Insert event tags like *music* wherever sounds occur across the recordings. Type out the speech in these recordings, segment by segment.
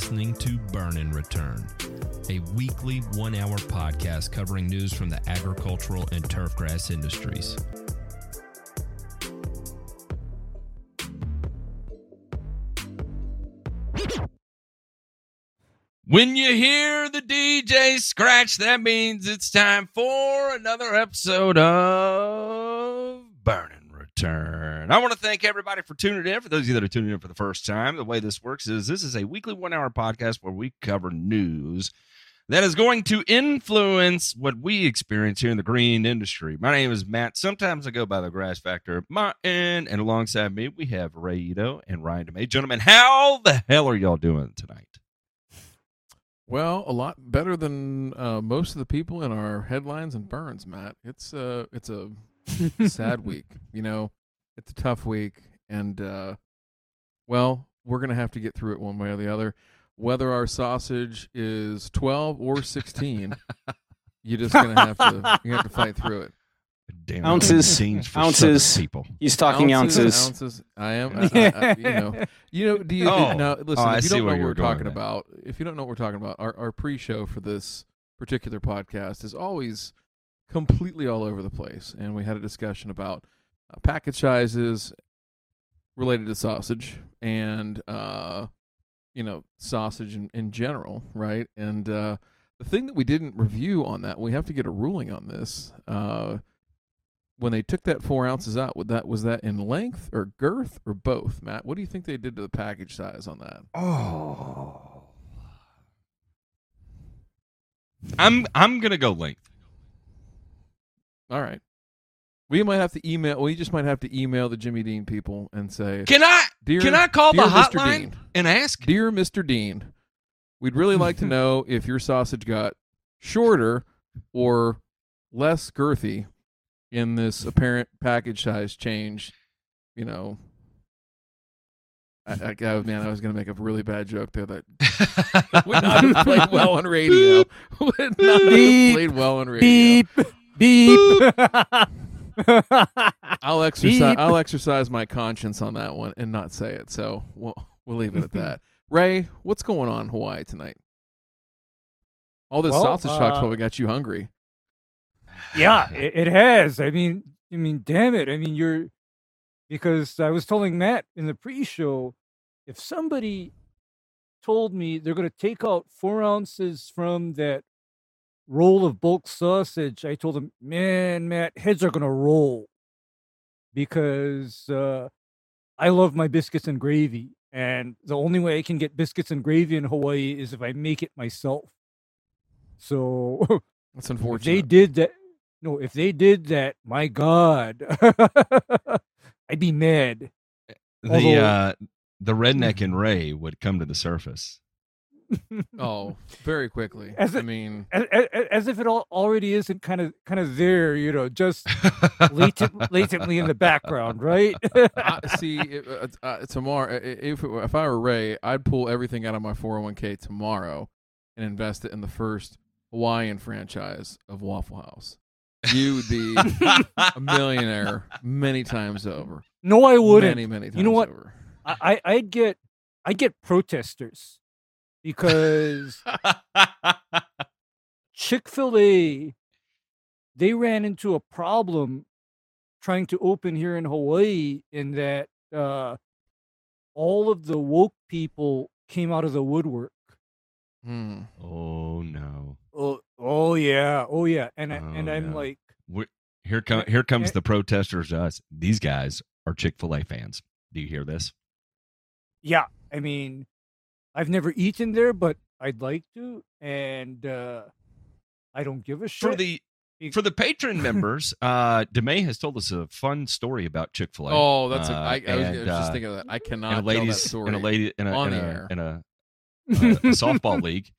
Listening to Burn and Return, a weekly one hour podcast covering news from the agricultural and turfgrass industries. When you hear the DJ scratch, that means it's time for another episode of Burn and Return. I want to thank everybody for tuning in. For those of you that are tuning in for the first time, the way this works is this is a weekly one hour podcast where we cover news that is going to influence what we experience here in the green industry. My name is Matt. Sometimes I go by the Grass Factor Martin, and alongside me we have Ray Ito and Ryan DeMay. Gentlemen, how the hell are y'all doing tonight? Well, a lot better than uh, most of the people in our headlines and burns, Matt. It's uh, it's a *laughs* sad week. You know, it's a tough week, and uh, well, we're gonna have to get through it one way or the other. Whether our sausage is twelve or sixteen, you're just gonna have to you have to fight through it. Damn Ounces. scenes for Ounces. People. He's talking ounces. Ounces. I am. I, I, I- you know. *laughs* You know. Do you Oh. now? Listen. Oh, I if you see don't know what we're were talking about, if you don't know what we're talking about, our our pre-show for this particular podcast is always completely all over the place, and we had a discussion about uh, package sizes related to sausage and uh, you know sausage in, in general, right? And uh, the thing that we didn't review on that, we have to get a ruling on this. Uh, when they took that four ounces out, would that was that in length or girth or both, Matt? What do you think they did to the package size on that? Oh. I'm I'm gonna go length. All right. We might have to email. We just might have to email the Jimmy Dean people and say, Can I "Dear, can I call the hotline Dean, and ask? dear Mr. Dean, we'd really like to *laughs* know if your sausage got shorter or less girthy in this apparent package size change. You know, I, I, oh, man, I was going to make a really bad joke there that *laughs* would not have played well on radio. *laughs* would not have played well on radio. Beep. Beep. *laughs* I'll exercise. Beep. I'll exercise my conscience on that one and not say it. So we'll we'll leave it at that. *laughs* Ray, what's going on in Hawaii tonight? All this Well, sausage talk uh, probably got you hungry. yeah, *laughs* it, it has. I mean, I mean, damn it. I mean, you're because I was telling Matt in the pre-show, if somebody told me they're going to take out four ounces from that roll of bulk sausage, I told them, man, Matt, heads are going to roll because uh, I love my biscuits and gravy, and the only way I can get biscuits and gravy in Hawaii is if I make it myself. So *laughs* That's if they did that no if they did that my god *laughs* i'd be mad the Although- uh the redneck and Ray would come to the surface. *laughs* oh, very quickly. As I it- mean, as, as if it all already isn't kind of kind of there you know just *laughs* latent, latently in the background right *laughs* I, see, it, uh, uh, tomorrow, if it, if I were Ray, I'd pull everything out of my 401k tomorrow and invest it in the first Hawaiian franchise of Waffle House. You would be a millionaire many times over. no i wouldn't Many, many times You know what? over. I i'd get i'd get protesters because *laughs* chick-fil-a they ran into a problem trying to open here in hawaii in that uh all of the woke people came out of the woodwork Hmm. oh no. Oh, oh yeah, oh yeah, and I, and Oh, I'm yeah. like, we here come here comes the protesters us. These guys are Chick-fil-A fans. Do you hear this? yeah. I mean, I've never eaten there, but I'd like to, and uh I don't give a shit. For the For the patron *laughs* members, uh, Demay has told us a fun story about Chick Fil A. Oh, that's a, Uh, I, I, was, I was just uh, thinking of that. I cannot and a tell that ladies story. in a lady in a on in the a, in a, a, *laughs* a softball league,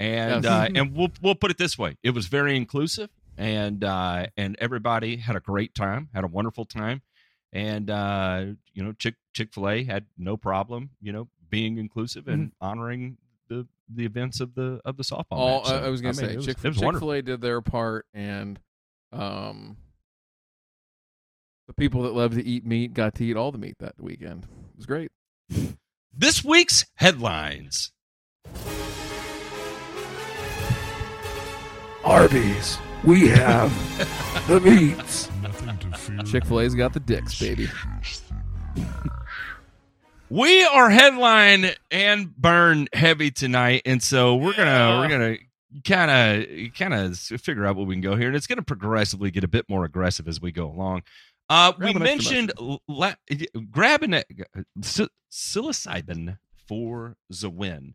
and Yes. uh, *laughs* and we'll we'll put it this way: it was very inclusive, and uh, and everybody had a great time, had a wonderful time, and uh, you know Chick Chick Fil A had no problem, you know, being inclusive and honoring the the events of the of the softball. All, match. So, I, I was gonna mean, say it was, Chick it was wonderful. Fil A did their part, and um, the people that love to eat meat got to eat all the meat that weekend. It was great. This week's headlines. Arby's, we have *laughs* the meats. Chick Fil A's got the dicks, baby. *laughs* We are headline and burn heavy tonight, and so we're gonna we're gonna kind of kind of figure out what we can go here, and it's gonna progressively get a bit more aggressive as we go along. Uh, we Grab extra mentioned la- grabbing a, psil- psilocybin for the win.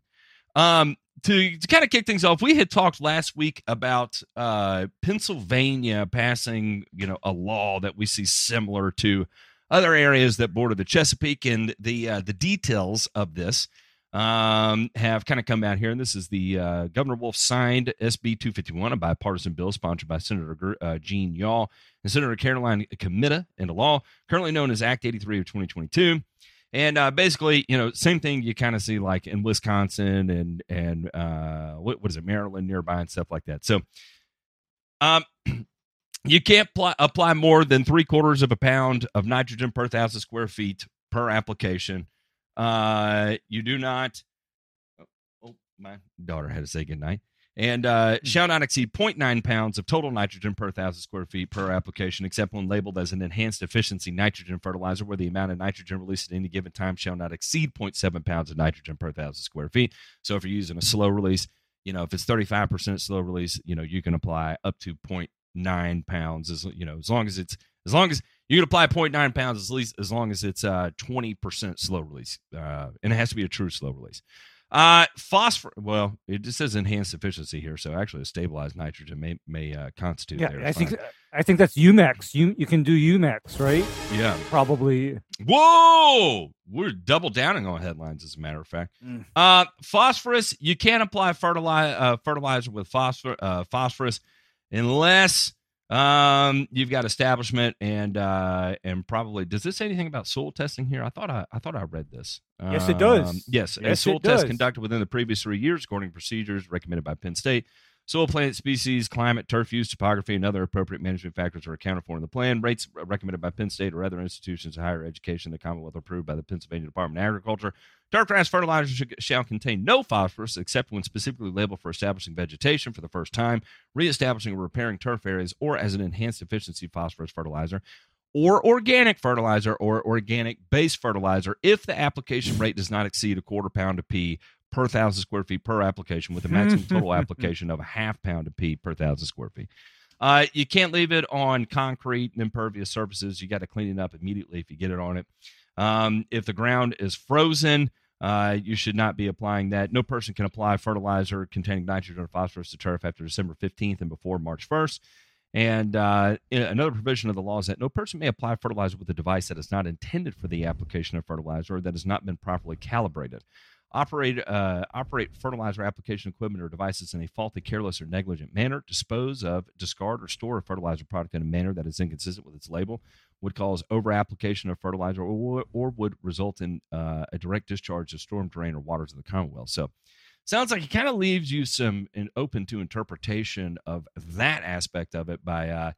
Um, to, to kind of kick things off, we had talked last week about uh, Pennsylvania passing, you know, a law that we see similar to other areas that border the Chesapeake, and the uh, the details of this um, have kind of come out here. And this is the uh, Governor Wolf signed SB 251, a bipartisan bill sponsored by Senator uh, Gene Yaw and Senator Caroline Comitta into law, currently known as Act 83 of 2022. And uh, basically, you know, same thing you kind of see like in Wisconsin and and uh, what, what is it, Maryland nearby and stuff like that. So, um, you can't pl- apply more than three quarters of a pound of nitrogen per thousand square feet per application. Uh, you do not. Oh, oh, my daughter had to say goodnight. And uh, shall not exceed 0.9 pounds of total nitrogen per thousand square feet per application, except when labeled as an enhanced efficiency nitrogen fertilizer, where the amount of nitrogen released at any given time shall not exceed 0.7 pounds of nitrogen per thousand square feet. So if you're using a slow release, you know, if it's 35% slow release, you know, you can apply up to 0.9 pounds as you know, as long as it's as long as you can apply 0.9 pounds at least as long as it's uh 20% slow release. Uh and it has to be a true slow release. Uh phosphor well, it just says enhanced efficiency here, so actually a stabilized nitrogen may may uh, constitute Yeah, there. I It's think fine. I think that's UMAXX. You you can do UMAXX, right? yeah. Probably. Whoa! We're double downing on headlines, as a matter of fact. Mm. Uh, phosphorus, you can't apply fertilizer, uh, fertilizer with phosphor, uh, phosphorus unless um, you've got establishment and uh, and probably does this say anything about soil testing here? I thought I, I thought I read this. Yes, it does. Um, yes, a Yes, soil it test conducted within the previous three years according to procedures recommended by Penn State. Soil plant species, climate, turf use, topography, and other appropriate management factors are accounted for in the plan. Rates recommended by Penn State or other institutions of higher education in the Commonwealth approved by the Pennsylvania Department of Agriculture. Turf grass fertilizer shall contain no phosphorus except when specifically labeled for establishing vegetation for the first time, reestablishing or repairing turf areas, or as an enhanced efficiency phosphorus fertilizer or organic fertilizer or organic base fertilizer if the application rate does not exceed a quarter pound of P per thousand square feet per application with a maximum total *laughs* application of a half pound of P per thousand square feet. Uh, you can't leave it on concrete and impervious surfaces. You got to clean it up immediately if you get it on it. Um, if the ground is frozen, uh, you should not be applying that. No person can apply fertilizer containing nitrogen or phosphorus to turf after December 15th and before March 1st. And uh, another provision of the law is that no person may apply fertilizer with a device that is not intended for the application of fertilizer or that has not been properly calibrated. Operate uh, operate fertilizer application equipment or devices in a faulty, careless, or negligent manner. Dispose of, discard, or store a fertilizer product in a manner that is inconsistent with its label. Would cause over application of fertilizer or, or would result in uh, a direct discharge of storm drain or waters of the Commonwealth. So, sounds like it kind of leaves you some open to interpretation of that aspect of it by uh,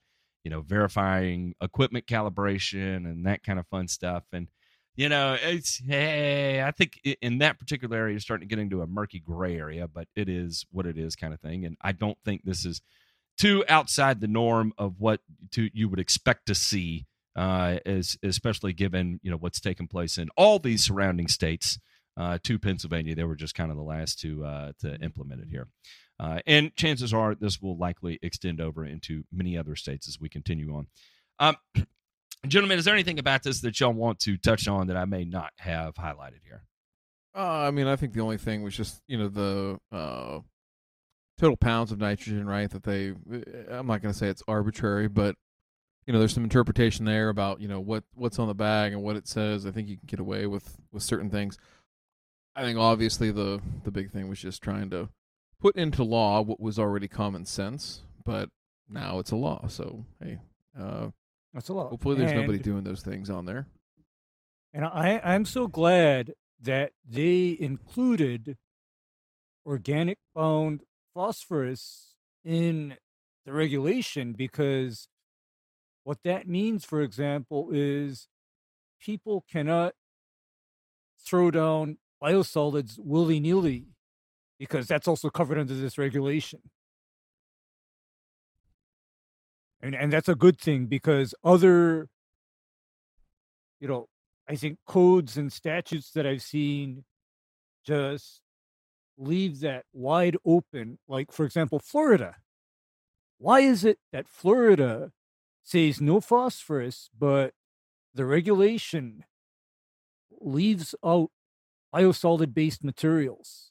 you know verifying equipment calibration and that kind of fun stuff and you know it's hey i think in that particular area you're starting to get into a murky gray area but it is what it is kind of thing and i don't think this is too outside the norm of what to you would expect to see uh as especially given you know what's taken place in all these surrounding states uh, to Pennsylvania. They were just kind of the last to uh, to implement it here, uh, and chances are this will likely extend over into many other states as we continue on. Um, gentlemen, is there anything about this that y'all want to touch on that I may not have highlighted here? Uh, I mean, I think the only thing was just you know the uh, total pounds of nitrogen, right? That they, I'm not going to say it's arbitrary, but you know, there's some interpretation there about you know what what's on the bag and what it says. I think you can get away with with certain things. I think obviously the the big thing was just trying to put into law what was already common sense, but now it's a law. So hey, uh, That's a lot. hopefully there's nobody doing those things on there. And I, I'm so glad that they included organic bound phosphorus in the regulation because what that means, for example, is people cannot throw down biosolids willy nilly because that's also covered under this regulation. And, and that's a good thing because other, you know, I think codes and statutes that I've seen just leave that wide open. Like, for example, Florida. Why is it that Florida says no phosphorus, but the regulation leaves out biosolid based materials?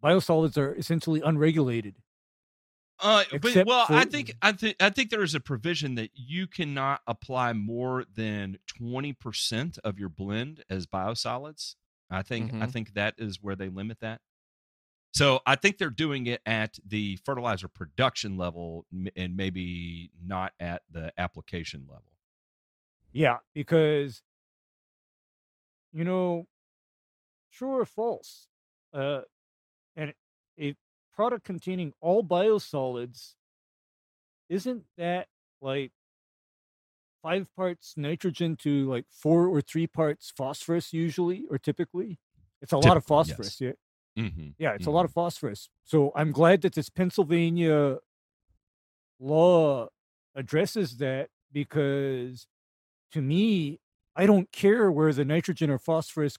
Biosolids are essentially unregulated. Uh, but well, I think I think I think there is a provision that you cannot apply more than twenty percent of your blend as biosolids. I think I Mhm. think that is where they limit that. So I think they're doing it at the fertilizer production level and maybe not at the application level. Yeah, because you know, true or false, uh, and a product containing all biosolids isn't that like five parts nitrogen to like four or three parts phosphorus usually or typically? It's a lot of Typically, yes. phosphorus. Yeah, Mm-hmm. yeah, it's a lot of phosphorus. So I'm glad that this Pennsylvania law addresses that because to me, I don't care where the nitrogen or phosphorus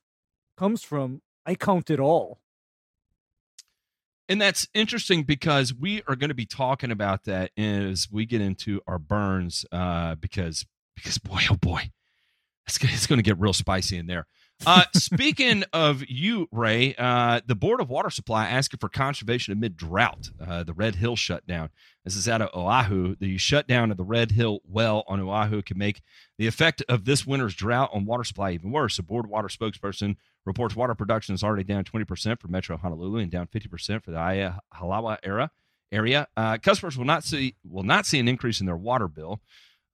comes from. I count it all. And that's interesting because we are going to be talking about that as we get into our burns, uh, because because boy, oh boy, it's, it's going to get real spicy in there. Uh, *laughs* speaking of you, Ray, uh, the Board of Water Supply asking for conservation amid drought. Uh, the Red Hill shutdown. This is out of Oahu. The shutdown of the Red Hill well on Oahu can make the effect of this winter's drought on water supply even worse. A board water spokesperson reports water production is already down 20% for Metro Honolulu and down 50% for the Aiea Halawa era area. Uh, customers will not see will not see an increase in their water bill.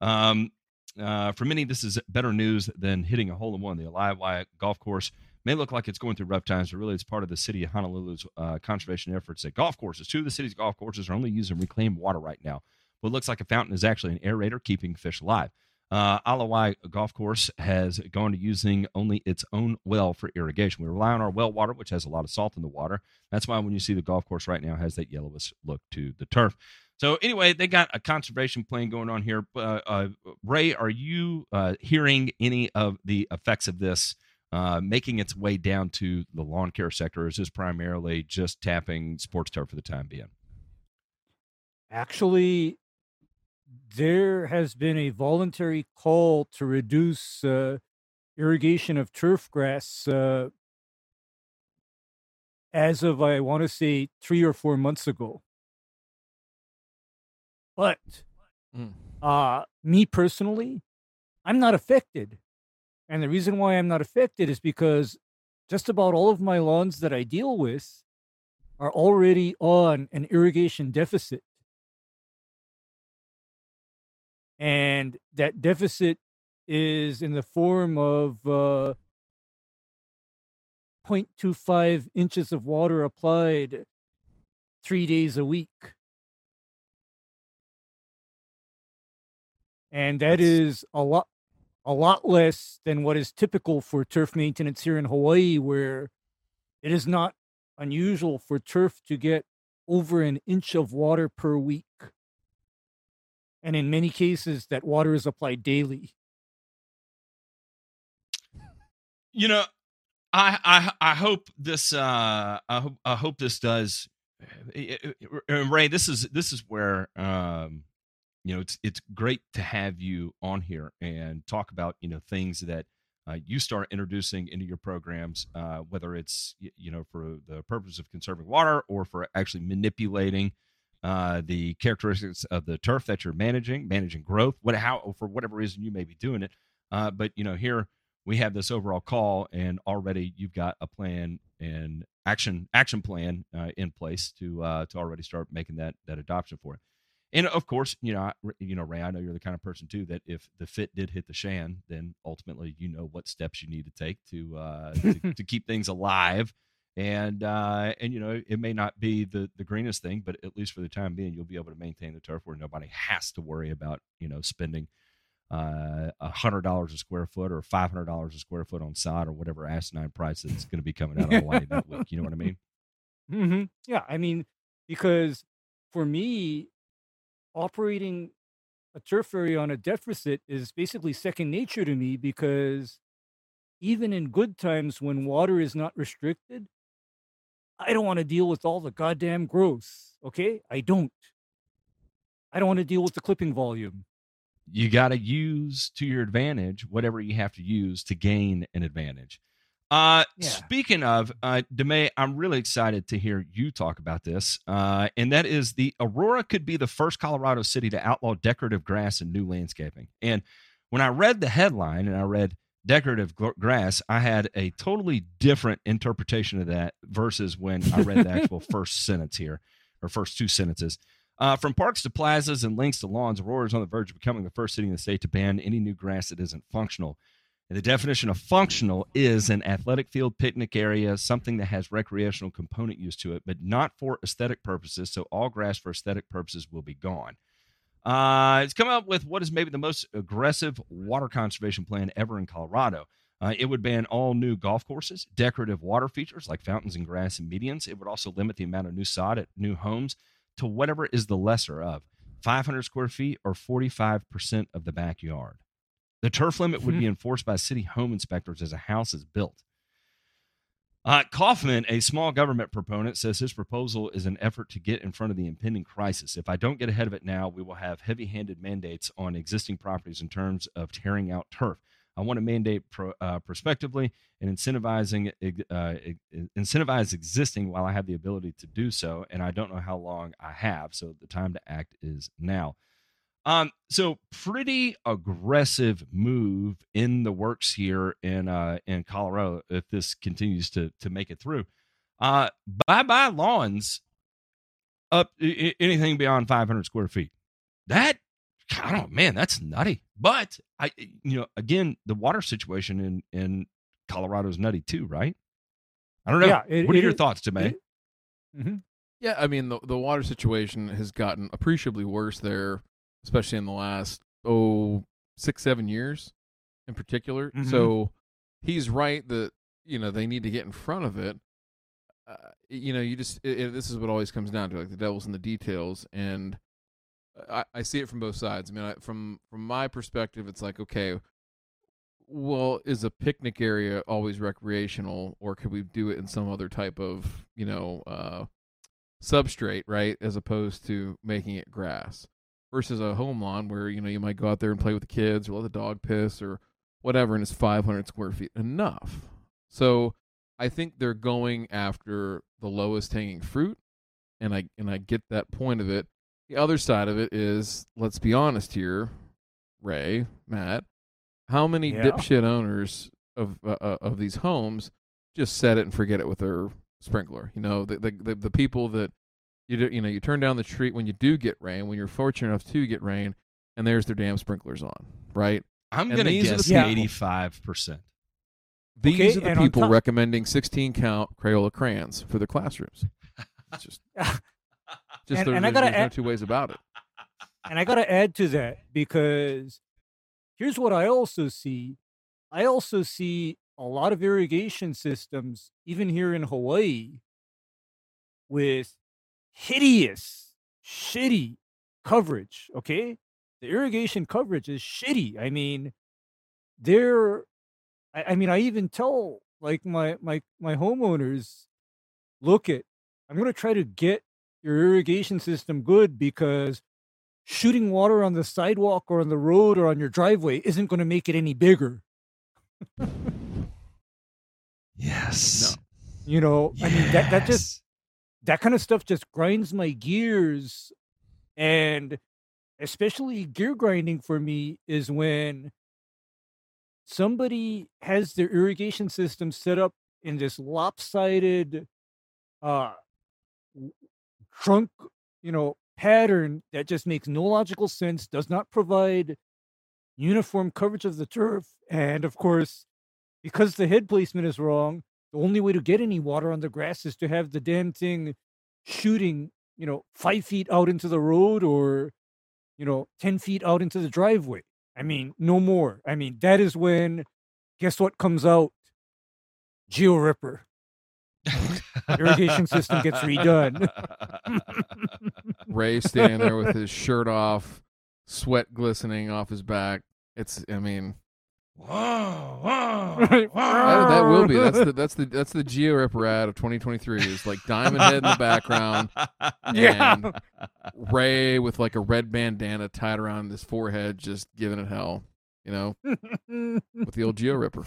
Um, uh, for many, this is better news than hitting a hole in one. The Ala Wai golf course may look like it's going through rough times, but really it's part of the city of Honolulu's uh, conservation efforts at golf courses. Two of the city's golf courses are only using reclaimed water right now. What looks like a fountain is actually an aerator keeping fish alive. Uh, Ala Wai Golf Course has gone to using only its own well for irrigation. We rely on our well water, which has a lot of salt in the water. That's why when you see the golf course right now has that yellowish look to the turf. So anyway, they got a conservation plan going on here. Uh, uh, Ray, are you uh, hearing any of the effects of this uh, making its way down to the lawn care sector? Or is this primarily just tapping sports turf for the time being? Actually, there has been a voluntary call to reduce uh, irrigation of turf grass uh, as of, I want to say, three or four months ago. But Mm. uh, me personally, I'm not affected. And the reason why I'm not affected is because just about all of my lawns that I deal with are already on an irrigation deficit. And that deficit is in the form of uh, 0.25 inches of water applied three days a week. And that That's- is a lot a lot less than what is typical for turf maintenance here in Hawaii, where it is not unusual for turf to get over an inch of water per week. And in many cases, that water is applied daily. you know i i i hope this uh i hope i hope this does and ray this is this is where um you know it's it's great to have you on here and talk about you know things that uh, you start introducing into your programs, uh, whether it's you know for the purpose of conserving water or for actually manipulating uh, the characteristics of the turf that you're managing, managing growth, what how for whatever reason you may be doing it. Uh, but you know here we have this overall call, and already you've got a plan and action action plan uh, in place to uh, to already start making that that adoption for it. And of course, you know, I, you know, Ray, I know you're the kind of person too that if the fit did hit the shan, then ultimately you know what steps you need to take to uh, to, *laughs* to keep things alive. And uh, and you know, it may not be the the greenest thing, but at least for the time being, you'll be able to maintain the turf where nobody has to worry about you know spending uh, a hundred dollars a square foot or five hundred dollars a square foot on sod or whatever asinine price that's going to be coming out of Hawaii that week. You know what I mean? *laughs* hmm Yeah, I mean, because for me, operating a turf area on a deficit is basically second nature to me because even in good times when water is not restricted, I don't want to deal with all the goddamn growth. Okay, I don't. I don't want to deal with the clipping volume. you got to use to your advantage whatever you have to use to gain an advantage. Uh, Yeah. Speaking of, uh, Demay, I'm really excited to hear you talk about this. Uh, and that is the Aurora could be the first Colorado city to outlaw decorative grass and new landscaping. And when I read the headline and I read decorative grass, I had a totally different interpretation of that versus when I read the actual *laughs* first sentence here or first two sentences. Uh, from parks to plazas and links to lawns, Aurora is on the verge of becoming the first city in the state to ban any new grass that isn't functional. And the definition of functional is an athletic field, picnic area, something that has recreational component use to it, but not for aesthetic purposes. So all grass for aesthetic purposes will be gone. Uh, it's come up with what is maybe the most aggressive water conservation plan ever in Colorado. Uh, it would ban all new golf courses, decorative water features like fountains and grass and medians. It would also limit the amount of new sod at new homes to whatever is the lesser of 500 square feet or 45% of the backyard. The turf limit would be *laughs* enforced by city home inspectors as a house is built. Uh, Coffman, a small government proponent, says his proposal is an effort to get in front of the impending crisis. If I don't get ahead of it now, we will have heavy handed mandates on existing properties in terms of tearing out turf. I want to mandate pro, uh, prospectively and incentivizing uh, incentivize existing while I have the ability to do so, and I don't know how long I have. So the time to act is now. Um, so pretty aggressive move in the works here in uh in Colorado if this continues to to make it through. Uh, bye bye lawns up I- I- anything beyond 500 square feet. That I don't man, that's nutty. But I you know again the water situation in in Colorado is nutty too, right? I don't know. Yeah, it- what are it your is- thoughts, Demay? hmm Yeah, I mean the the water situation has gotten appreciably worse there, especially in the last oh six seven years, in particular. Mhm. So he's right that you know they need to get in front of it. Uh, you know, you just it, it- this is what always comes down to like the devil's in the details, and I, I see it from both sides. I mean, I, from from my perspective, it's like okay. Well, is a picnic area always recreational, or could we do it in some other type of, you know, uh, substrate, right, as opposed to making it grass versus a home lawn where you know you might go out there and play with the kids or let the dog piss or whatever, and it's 500 square feet enough. So I think they're going after the lowest hanging fruit, and I and I get that point of it. The other side of it is, let's be honest here, Ray, Matt, how many Yeah. dipshit owners of uh, uh, of these homes just set it and forget it with their sprinkler? You know, the the the, the people that you do, you know you turn down the street when you do get rain, when you're fortunate enough to get rain, and there's their damn sprinklers on, right? I'm And gonna these are guess the people- 85 percent. These Okay, are the people top- recommending 16 count Crayola crayons for their classrooms. *laughs* It's just, *laughs* just And- there- and I there's, gotta there's no two ways about it. *laughs* And I got to add to that because here's what I also see. I also see a lot of irrigation systems, even here in Hawaii, with hideous, shitty coverage. Okay. The irrigation coverage is shitty. I mean, they're, I, I mean, I even tell like my, my, my homeowners, look at, I'm going to try to get your irrigation system good because shooting water on the sidewalk or on the road or on your driveway isn't going to make it any bigger. *laughs* Yes. You know, I mean that that just Yes. That kind of stuff just grinds my gears and especially gear grinding for me is when somebody has their irrigation system set up in this lopsided uh trunk you know pattern that just makes no logical sense does not provide uniform coverage of the turf and of course because the head placement is wrong the only way to get any water on the grass is to have the damn thing shooting, you know, five feet out into the road or, you know, 10 feet out into the driveway. I mean, no more. I mean, that is when, guess what comes out? Geo Ripper. Irrigation system gets redone. Ray standing there with his shirt off, sweat glistening off his back. It's, I mean, Whoa, whoa, that, that will be. That's the that's the that's the Geo Ripper ad of 2023. Is like Diamond Head in the background, *laughs* Yeah. and Ray with like a red bandana tied around his forehead, just giving it hell. You know, *laughs* with the old Geo Ripper.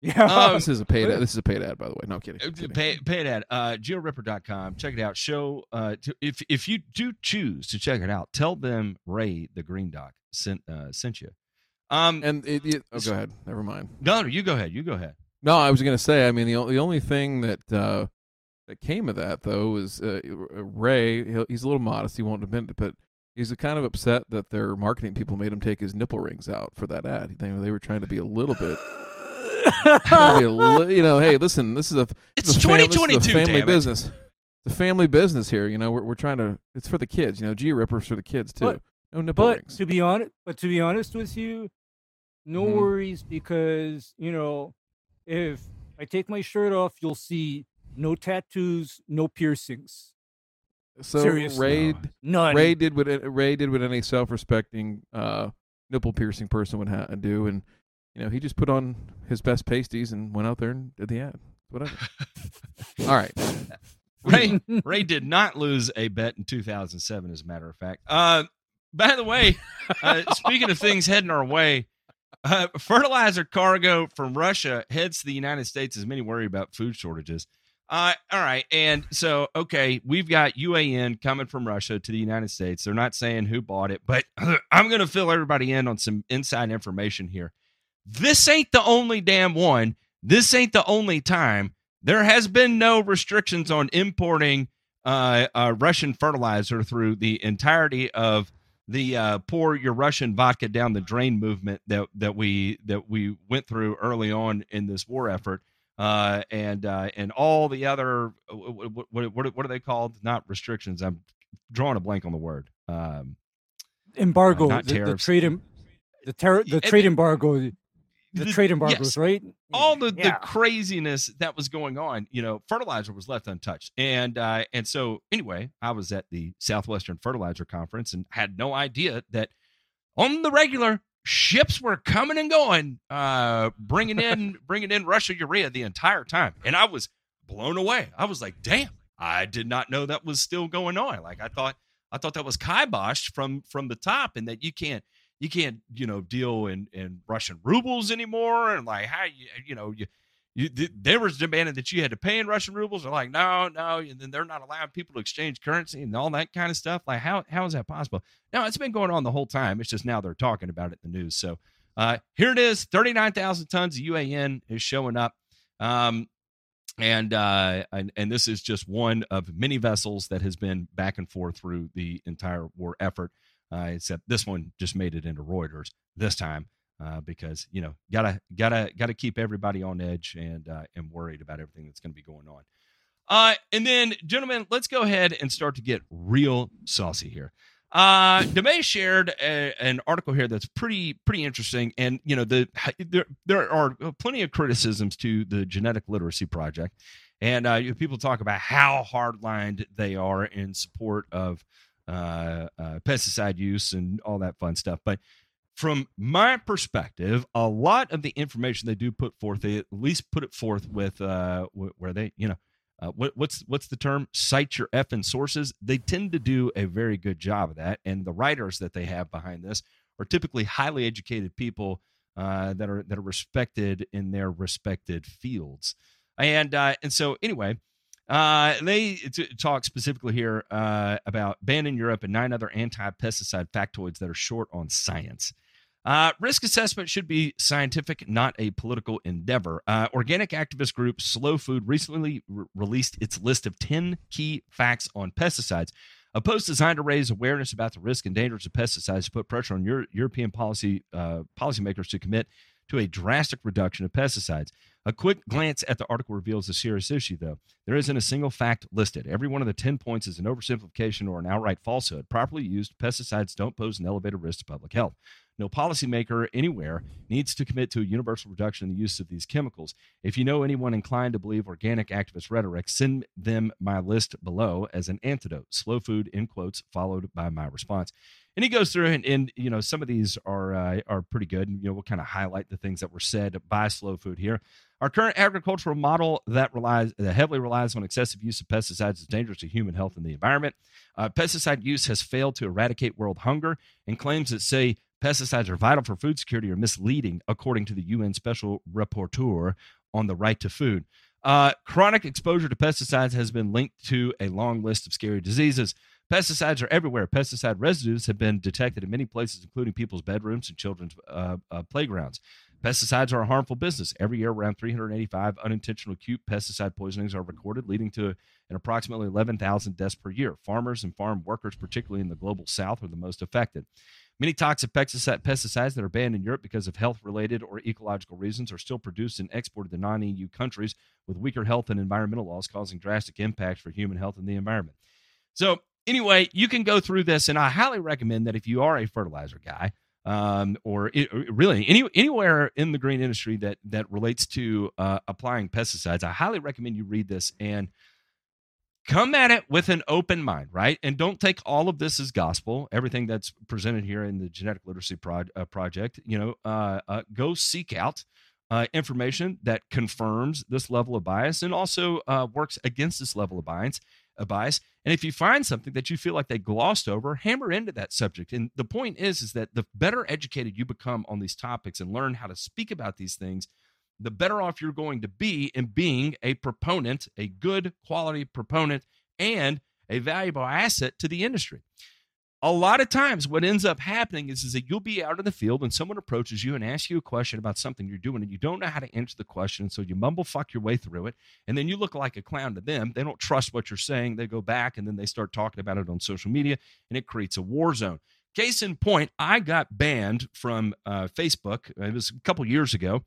yeah. Um, This is a paid ad. This is a paid ad, by the way. No kidding. Uh, kidding. Pay, it at uh, georipper.com. Check it out. Show uh, to, if if you do choose to check it out, tell them Ray the Green Doc sent uh, sent you. Um, And it, it, oh, go ahead. Never mind. no, no, you go ahead. You go ahead. No, I was going to say. I mean, the o- the only thing that uh, that came of that though was uh, Ray. He's a little modest. He won't admit it, but he's kind of upset that their marketing people made him take his nipple rings out for that ad. They, they were trying to be a little bit, trying to be a li- you know. Hey, listen, this is a It's this a fam- this a 2022, family damn it. business. It's a family business here. You know, we're we're trying to. It's for the kids. You know, G Rippers for the kids too. But- no nipple but rings. to be honest, but to be honest with you, no Mhm. worries because you know, if I take my shirt off, you'll see no tattoos, no piercings, So seriously. Ray none. Ray did what Ray did what any self-respecting uh, nipple piercing person would ha- do, and you know he just put on his best pasties and went out there and did the ad. Whatever. *laughs* All right. Ray *laughs* Ray did not lose a bet in 2007, as a matter of fact. Uh, by the way, uh, *laughs* speaking of things heading our way, uh, fertilizer cargo from Russia heads to the United States as many worry about food shortages. Uh, all right, and so okay, we've got UAN coming from Russia to the United States. They're not saying who bought it, but *clears throat* I'm going to fill everybody in on some inside information here. This ain't the only damn one. This ain't the only time there has been no restrictions on importing uh, uh, Russian fertilizer through the entirety of the uh, pour your Russian vodka down the drain movement that that we that we went through early on in this war effort, uh, and uh, and all the other what, what what what are they called? Not restrictions. I'm drawing a blank on the word. Um, embargo, Uh, the, the trade, em- the, ter- the trade embargo, the, the- trade yes. embargoes, right? all the, the craziness that was going on, you know, fertilizer was left untouched. And uh, and so anyway, I was at the Southwestern Fertilizer Conference and had no idea that on the regular ships were coming and going, uh, bringing in *laughs* bringing in Russia urea the entire time, and I was blown away. I was like, damn, I did not know that was still going on. Like I thought I thought that was kiboshed from from the top, and that you can't you can't you know deal in in Russian rubles anymore, and like how you you know you. You, they were demanding that you had to pay in Russian rubles. They're like, no, no, and then they're not allowing people to exchange currency and all that kind of stuff. Like, how how is that possible? No, it's been going on the whole time. It's just now they're talking about it in the news. So uh, here it is: thirty nine thousand tons of UAN is showing up. Um, and uh and, and this is just one of many vessels that has been back and forth through the entire war effort uh except this one just made it into reuters this time uh because you know gotta gotta gotta keep everybody on edge and uh and worried about everything that's going to be going on. Uh and then gentlemen let's go ahead and start to get real saucy here. Uh Demay shared a, an article here that's pretty pretty interesting and you know the there there are plenty of criticisms to the genetic literacy project and uh people talk about how hardlined they are in support of uh, uh pesticide use and all that fun stuff but from my perspective a lot of the information they do put forth they at least put it forth with uh where they you know uh, what, what's what's the term? Cite your effing sources. They tend to do a very good job of that, and the writers that they have behind this are typically highly educated people uh, that are that are respected in their respected fields. And uh, and so anyway, uh, they t- talk specifically here uh, about banning Europe and nine other anti-pesticide factoids that are short on science. Uh, risk assessment should be scientific, not a political endeavor. Uh, organic activist group Slow Food recently re- released its list of 10 key facts on pesticides. A post designed to raise awareness about the risk and dangers of pesticides to put pressure on Euro- European policy uh, policymakers to commit to a drastic reduction of pesticides. A quick glance at the article reveals a serious issue, though. There isn't a single fact listed. Every one of the 10 points is an oversimplification or an outright falsehood. Properly used, pesticides don't pose an elevated risk to public health. No policymaker anywhere needs to commit to a universal reduction in the use of these chemicals. If you know anyone inclined to believe organic activist rhetoric, send them my list below as an antidote. Slow food, in quotes, followed by my response. And he goes through, and, and you know some of these are uh, are pretty good. And, you know, we'll kind of highlight the things that were said by Slow Food here. Our current agricultural model that relies that heavily relies on excessive use of pesticides is dangerous to human health and the environment. Uh, pesticide use has failed to eradicate world hunger, and claims that say pesticides are vital for food security are misleading, according to the UN Special Rapporteur on the right to food. Uh, chronic exposure to pesticides has been linked to a long list of scary diseases. Pesticides are everywhere. Pesticide residues have been detected in many places, including people's bedrooms and children's uh, uh, playgrounds. Pesticides are a harmful business. Every year, around 385 unintentional acute pesticide poisonings are recorded, leading to an approximately 11,000 deaths per year. Farmers and farm workers, particularly in the global south, are the most affected. Many toxic pesticides that are banned in Europe because of health related or ecological reasons are still produced and exported to non EU countries with weaker health and environmental laws, causing drastic impacts for human health and the environment. So, anyway, you can go through this, and I highly recommend that if you are a fertilizer guy, um, or it, really any, anywhere in the green industry that that relates to uh, applying pesticides, I highly recommend you read this and come at it with an open mind, right? And don't take all of this as gospel. Everything that's presented here in the genetic literacy pro- uh, project, you know, uh, uh, go seek out uh, information that confirms this level of bias and also uh, works against this level of bias. A bias, and if you find something that you feel like they glossed over, hammer into that subject. And the point is, is that the better educated you become on these topics and learn how to speak about these things, the better off you're going to be in being a proponent, a good quality proponent, and a valuable asset to the industry. A lot of times, what ends up happening is, is that you'll be out in the field and someone approaches you and asks you a question about something you're doing, and you don't know how to answer the question. So you mumble fuck your way through it, and then you look like a clown to them. They don't trust what you're saying. They go back and then they start talking about it on social media, and it creates a war zone. Case in point, I got banned from uh, Facebook. It was a couple years ago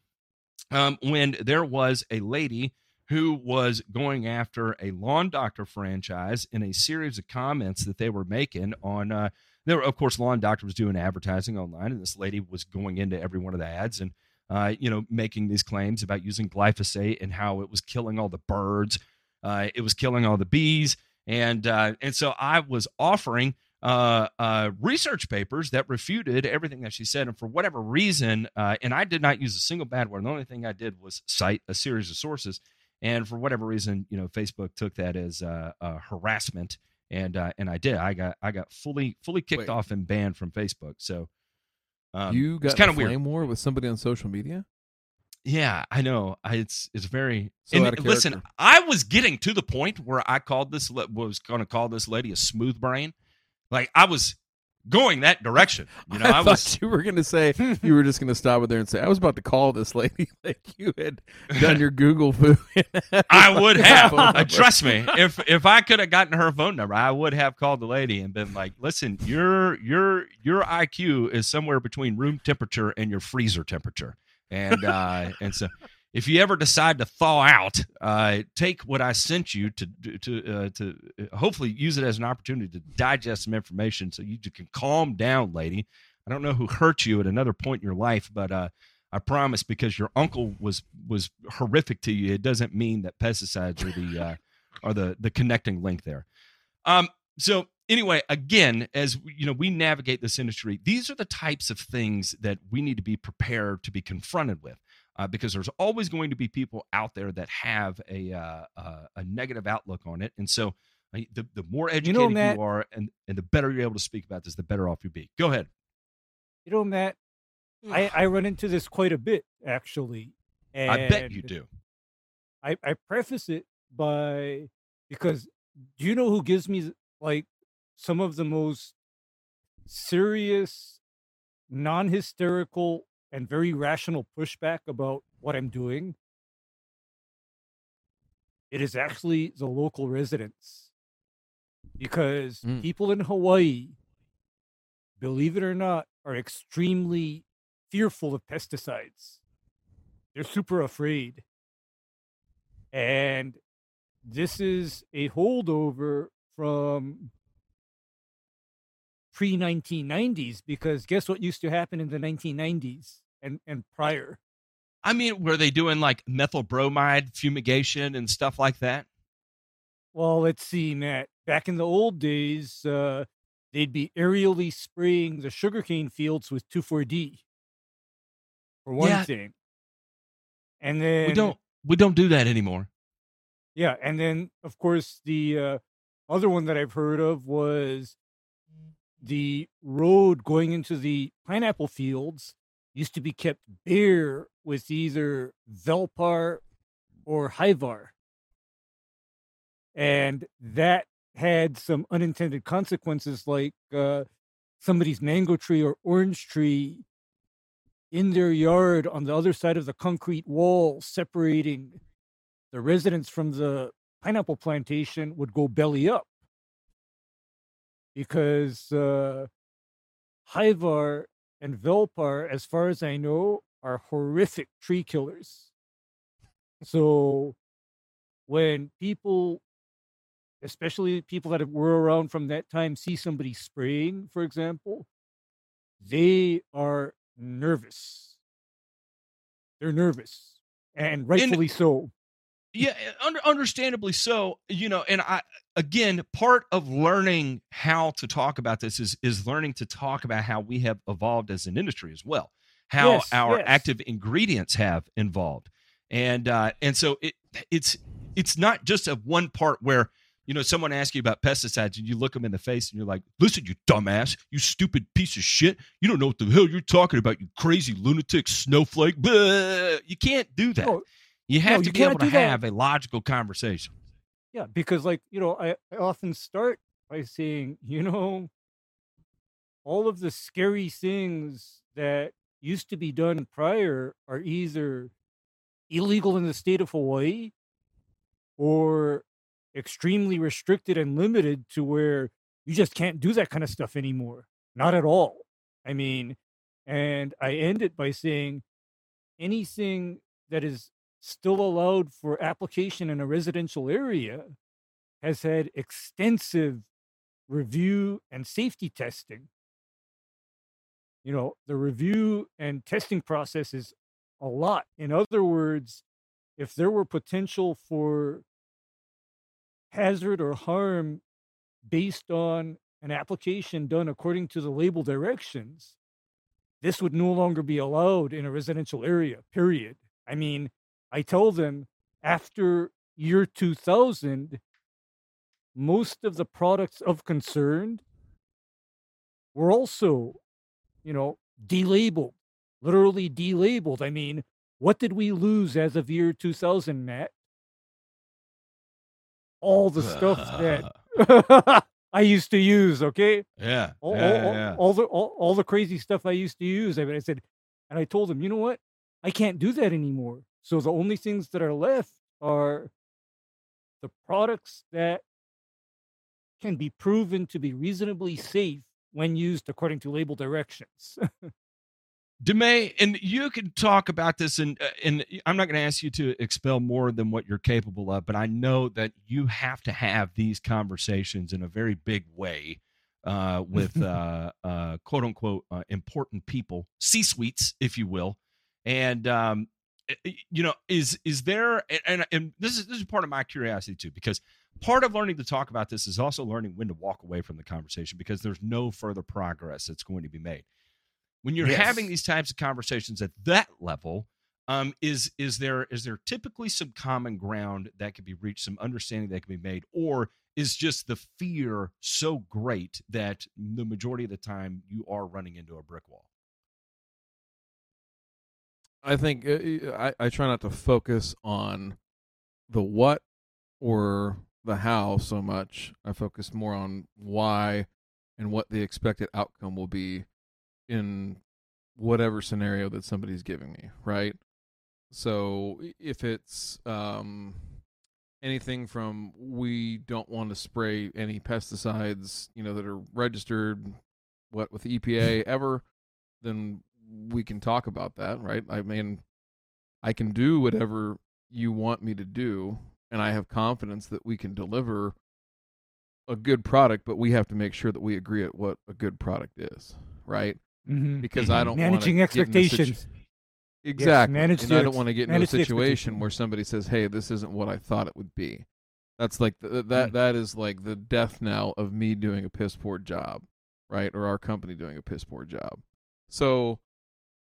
um, when there was a lady who was going after a lawn doctor franchise in a series of comments that they were making on. Uh, there, were, of course, lawn doctor was doing advertising online, and this lady was going into every one of the ads and, uh, you know, making these claims about using glyphosate and how it was killing all the birds, uh, it was killing all the bees, and uh, and so I was offering uh, uh, research papers that refuted everything that she said. And for whatever reason, uh, and I did not use a single bad word. The only thing I did was cite a series of sources. And for whatever reason, you know, Facebook took that as uh, uh, harassment, and uh, and I did. I got I got fully fully kicked Wait. off and banned from Facebook. So um, you got kind of weird. flame war with somebody on social media? Yeah, I know. I, it's it's very. So and listen. I was getting to the point where I called this was going to call this lady a smooth brain. Like I was going that direction. You know, *laughs* I, I, was. thought you were going to say *laughs* you were just going to stop it there and say I was about to call this lady *laughs* like you had done your Google foo. I would have. Uh, trust me. If if I could have gotten her phone number, I would have called the lady and been like, "Listen, your your your IQ is somewhere between room temperature and your freezer temperature." And uh, and so, if you ever decide to thaw out, uh, take what I sent you to to uh, to hopefully use it as an opportunity to digest some information, so you can calm down, lady. I don't know who hurt you at another point in your life, but uh, I promise because your uncle was was horrific to you, it doesn't mean that pesticides are the uh, are the the connecting link there. Um, so anyway, again, as you know, we navigate this industry. These are the types of things that we need to be prepared to be confronted with, uh, because there's always going to be people out there that have a uh, uh, a negative outlook on it, and so. uh, The, the more educated you, Matt- are and, and the better you're able to speak about this, the better off you'll be. Go ahead. You know, Matt, I, I run into this quite a bit actually. And I bet you do. I, I preface it by because do you know who gives me like some of the most serious, non hysterical, and very rational pushback about what I'm doing? It is actually the local residents. Because Mm. people in Hawaii, believe it or not, are extremely fearful of pesticides. They're super afraid. And this is a holdover from pre 1990s because guess what used to happen in the 1990s and, and prior? I mean, were they doing like methyl bromide fumigation and stuff like that? Well, let's see, Matt. Back in the old days, uh, they'd be aerially spraying the sugarcane fields with 2,4-D, for one Yeah. thing. And then we don't we don't do that anymore. Yeah, and then of course the uh, other one that I've heard of was the road going into the pineapple fields used to be kept bare with either Velpar or Hyvar. And that had some unintended consequences like uh, somebody's mango tree or orange tree in their yard on the other side of the concrete wall separating the residents from the pineapple plantation would go belly up because uh, and Velpar, as far as I know, are horrific tree killers. So when people, especially people that were around from that time, see somebody spraying, for example, they are nervous. They're nervous, and rightfully so. Yeah, under, understandably so. You know, and I again, part of learning how to talk about this is is learning to talk about how we have evolved as an industry as well, how Yes, our yes. active ingredients have evolved, and uh, and so it it's it's not just a one part where you know someone asks you about pesticides and you look them in the face and you're like, listen, you dumbass, you stupid piece of shit, you don't know what the hell you're talking about, you crazy lunatic snowflake. Blah. You can't do that. No, You have No, to be able to do that. have a logical conversation. Yeah, because like, you know, I, I often start by saying, *laughs* you know, all of the scary things that used to be done prior are either illegal in the state of Hawaii or extremely restricted and limited to where you just can't do that kind of stuff anymore. Not at all. I mean, and I end it by saying anything that is still allowed for application in a residential area has had extensive review and safety testing. You know, the review and testing process is a lot. In other words, if there were potential for hazard or harm based on an application done according to the label directions, this would no longer be allowed in a residential area, period. I mean, I told them after year 2000, most of the products of concern were also, you know, delabeled, literally delabeled. I mean, what did we lose as of year 2000, Matt? All the stuff that *laughs* *laughs* I used to use, okay? yeah, all, yeah, all, all- yeah. all the all, all the crazy stuff I used to use. I mean, I said, and I told him, you know what? I can't do that anymore. So the only things that are left are the products that can be proven to be reasonably safe when used according to label directions. *laughs* Demay, and you can talk about this, and uh, and I'm not going to ask you to expel more than what you're capable of, but I know that you have to have these conversations in a very big way uh, with *laughs* uh, uh, quote unquote uh, important people, C suites, if you will, and um, you know, is is there, and- and and this is this is part of my curiosity too, because part of learning to talk about this is also learning when to walk away from the conversation because there's no further progress that's going to be made when you're Yes. having these types of conversations at that level um, is is there is there typically some common ground that can be reached some understanding that can be made or is just the fear so great that the majority of the time you are running into a brick wall I think uh, I, I try not to focus on the what or the how so much. I focus more on why and what the expected outcome will be in whatever scenario that somebody's giving me, right? So if it's um, anything from we don't want to spray any pesticides, you know, that are registered what with the EPA *laughs* ever, then we can talk about that, right? I mean, I can do whatever you want me to do, and I have confidence that we can deliver a good product, but we have to make sure that we agree at what a good product is, right? Mm-hmm. Because I Mhm. don't Managing wanna get in the situ- expectations. Exactly. manage and I don't want to get into a situation where somebody says, "Hey, this isn't what I thought it would be." That's like the, that Mm. that is like the death knell of me doing a piss poor job, right? Or our company doing a piss poor job. So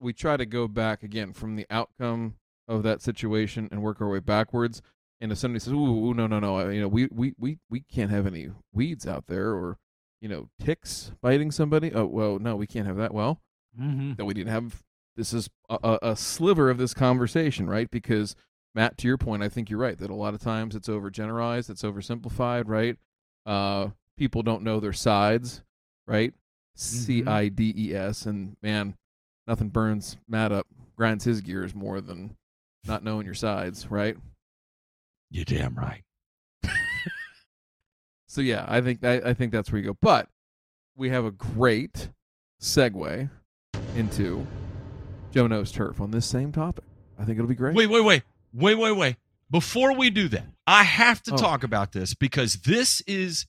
we try to go back again from the outcome of that situation and work our way backwards. And if somebody says, "Ooh, no, no, no," you know, we we we we can't have any weeds out there, or you know, ticks biting somebody. Oh, well, no, we can't have that. Well, Mm-hmm. that we didn't have this is a, a, sliver of this conversation right because matt to your point i think you're right that a lot of times it's overgeneralized it's oversimplified right uh people don't know their sides right c-i-d-e-s and man nothing burns matt up grinds his gears more than not knowing your sides right You're damn right. *laughs* So yeah, I think I, I think that's where you go. But we have a great segue into Joe Knows Turf on this same topic. I think it'll be great. Wait, wait, wait, wait, wait, wait. Before we do that, I have to Oh. talk about this because this is.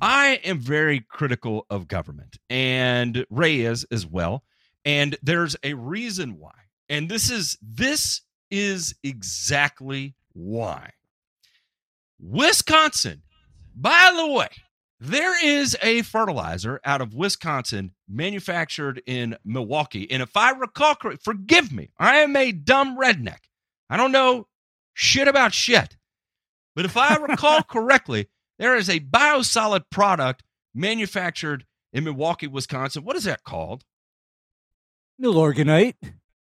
I am very critical of government, and Ray is as well. And there's a reason why, and this is this is exactly why. Wisconsin, by the way, there is a fertilizer out of Wisconsin manufactured in Milwaukee. And if I recall correctly, forgive me, I am a dumb redneck. I don't know shit about shit. But if I recall *laughs* correctly, there is a biosolid product manufactured in Milwaukee, Wisconsin. What is that called? Milorganite.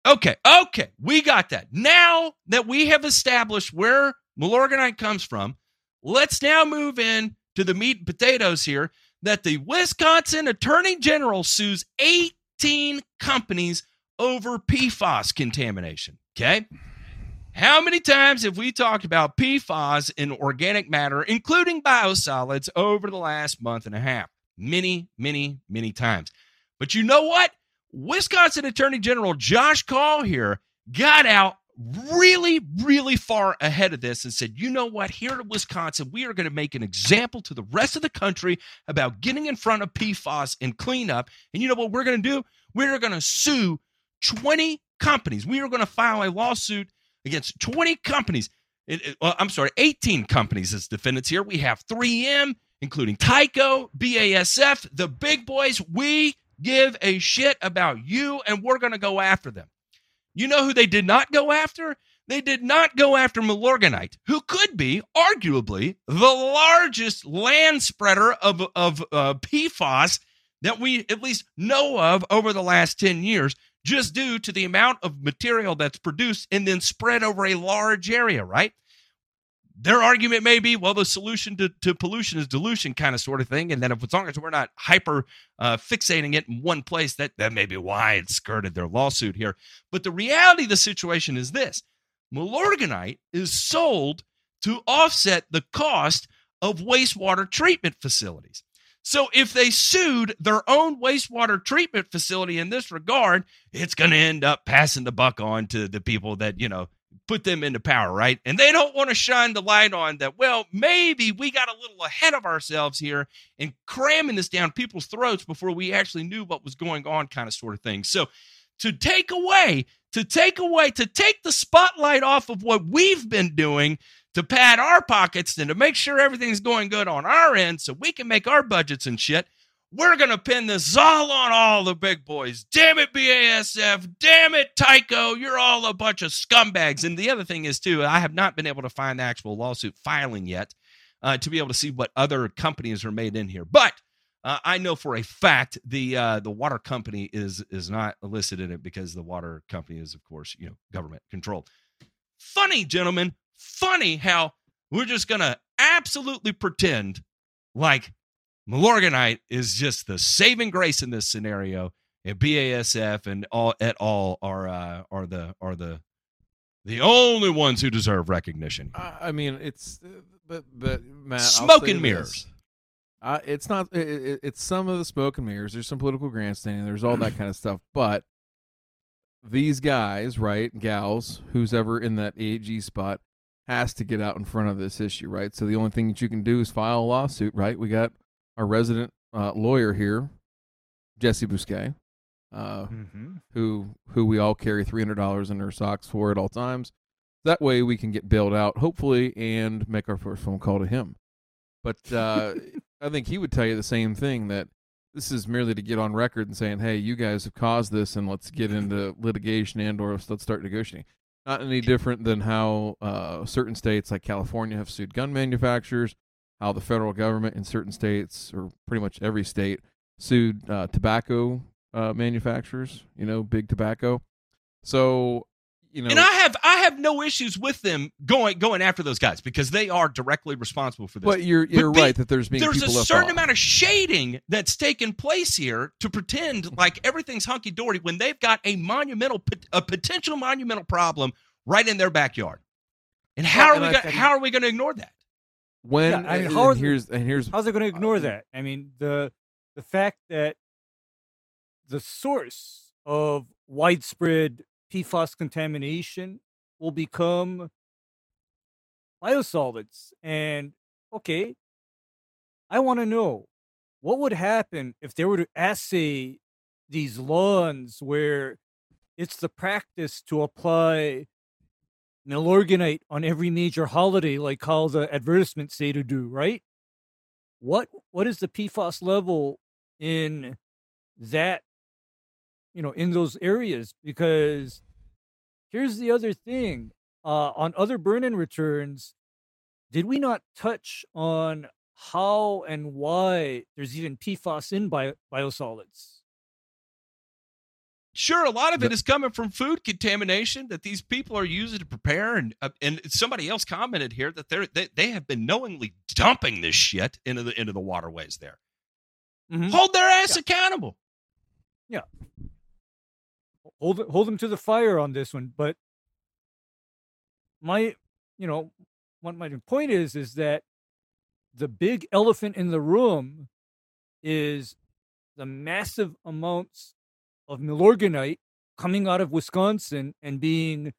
Okay, okay, we got that. Now that we have established where Milorganite comes from, let's now move in to the meat and potatoes here. That the Wisconsin Attorney General sues 18 companies over PFAS contamination. Okay. How many times have we talked about PFAS in organic matter, including biosolids, over the last month and a half? Many, many, many times. But you know what? Wisconsin Attorney General Josh Kaul here got out really, really far ahead of this and said, you know what? Here in Wisconsin, we are going to make an example to the rest of the country about getting in front of PFAS and cleanup. And you know what we're going to do? We're going to sue 20 companies. We are going to file a lawsuit against 20 companies. It- it- well, I'm sorry, 18 companies as defendants here. We have 3M, including Tyco, BASF, the big boys. We give a shit about you, and we're going to go after them. You know who they did not go after? They did not go after Milorganite, who could be arguably the largest land spreader of, of uh, PFAS that we at least know of over the last 10 years, just due to the amount of material that's produced and then spread over a large area, right? Their argument may be, well, the solution to, to pollution is dilution, kind of sort of thing. And then if as long as we're not hyper uh, fixating it in one place, that, that may be why it skirted their lawsuit here. But the reality of the situation is this Milorganite is sold to offset the cost of wastewater treatment facilities. So if they sued their own wastewater treatment facility in this regard, it's going to end up passing the buck on to the people that, you know, put them into power, right? And they don't want to shine the light on that, well, maybe we got a little ahead of ourselves here and cramming this down people's throats before we actually knew what was going on, kind of sort of thing. So to take away, to take away, to take the spotlight off of what we've been doing to pad our pockets and to make sure everything's going good on our end so we can make our budgets and shit. We're going to pin this all on all the big boys. Damn it, BASF. Damn it, Tyco. You're all a bunch of scumbags. And the other thing is, too, I have not been able to find the actual lawsuit filing yet uh, to be able to see what other companies are made in here. But Uh, I know for a fact the uh, the water company is is not listed in it because the water company is, of course, you know, government controlled. Funny, gentlemen, funny how we're just gonna absolutely pretend like Milorganite is just the saving grace in this scenario, and BASF and all at all are uh, are the are the the only ones who deserve recognition. I I mean, it's uh, but but Matt, Smoke and mirrors. Uh, it's not. It, it's some of the smoke and mirrors. There's some political grandstanding. There's all that kind of stuff. But these guys, right, gals, who's ever in that AG spot, has to get out in front of this issue, right? So the only thing that you can do is file a lawsuit, right? We got our resident uh, lawyer here, Jesse Bousquet, uh, Mm-hmm. who who we all carry three hundred dollars in our socks for at all times. That way we can get bailed out, hopefully, and make our first phone call to him. But uh, *laughs* I think he would tell you the same thing that this is merely to get on record and saying, "Hey, you guys have caused this, and let's get into litigation and or let's start negotiating." Not any different than how uh, certain states like California have sued gun manufacturers, how the federal government in certain states, or pretty much every state, sued uh, tobacco uh, manufacturers. You know, big tobacco. So, you know, And I have I have no issues with them going going after those guys because they are directly responsible for this. but you're you're be- right that there's being There's a people left certain off. amount of shading that's taken place here to pretend *laughs* like everything's hunky dory when they've got a monumental a potential monumental problem right in their backyard. And how Yeah, are and we I going think- how are we going to ignore that? When Yeah, I mean, and how here's and here's How's it going to ignore Uh, that? I mean, the the fact that the source of widespread PFAS contamination will become biosolids. And okay, I want to know what would happen if they were to assay these lawns where it's the practice to apply Milorganite on every major holiday, like how the advertisements say to do, right? What what is the PFAS level in that, you know, in those areas? Because here's the other thing: uh, on other burn-in returns, did we not touch on how and why there's even PFAS in bio- biosolids? Sure, a lot of it is coming from food contamination that these people are using to prepare, and uh, and somebody else commented here that they're they, they have been knowingly dumping this shit into the into the waterways there. Mhm. Hold their ass accountable. Yeah. Hold hold them to the fire on this one. But my, you know, what my point is is that the big elephant in the room is the massive amounts of milorganite coming out of Wisconsin and being,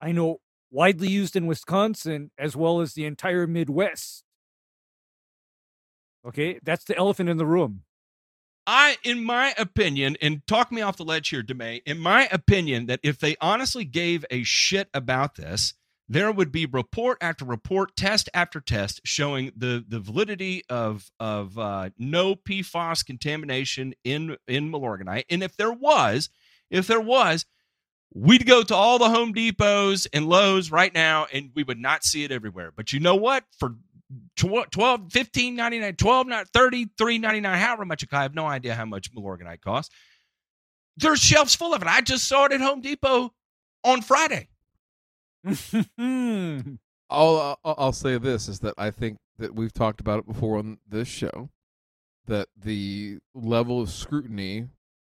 I know, widely used in Wisconsin as well as the entire Midwest. Okay, that's the elephant in the room. I, in my opinion, and talk me off the ledge here, Demay, in my opinion, that if they honestly gave a shit about this, there would be report after report, test after test, showing the the validity of of uh, no PFAS contamination in in Milorganite. And if there was, if there was, we'd go to all the Home Depots and Lowe's right now, and we would not see it everywhere. But you know what? For tw- 12 15 99 12 not 33 99 however much it i have no idea how much milorganite costs there's shelves full of it i just saw it at home depot on friday *laughs* I'll, I'll I'll say this is that I think that we've talked about it before on this show that the level of scrutiny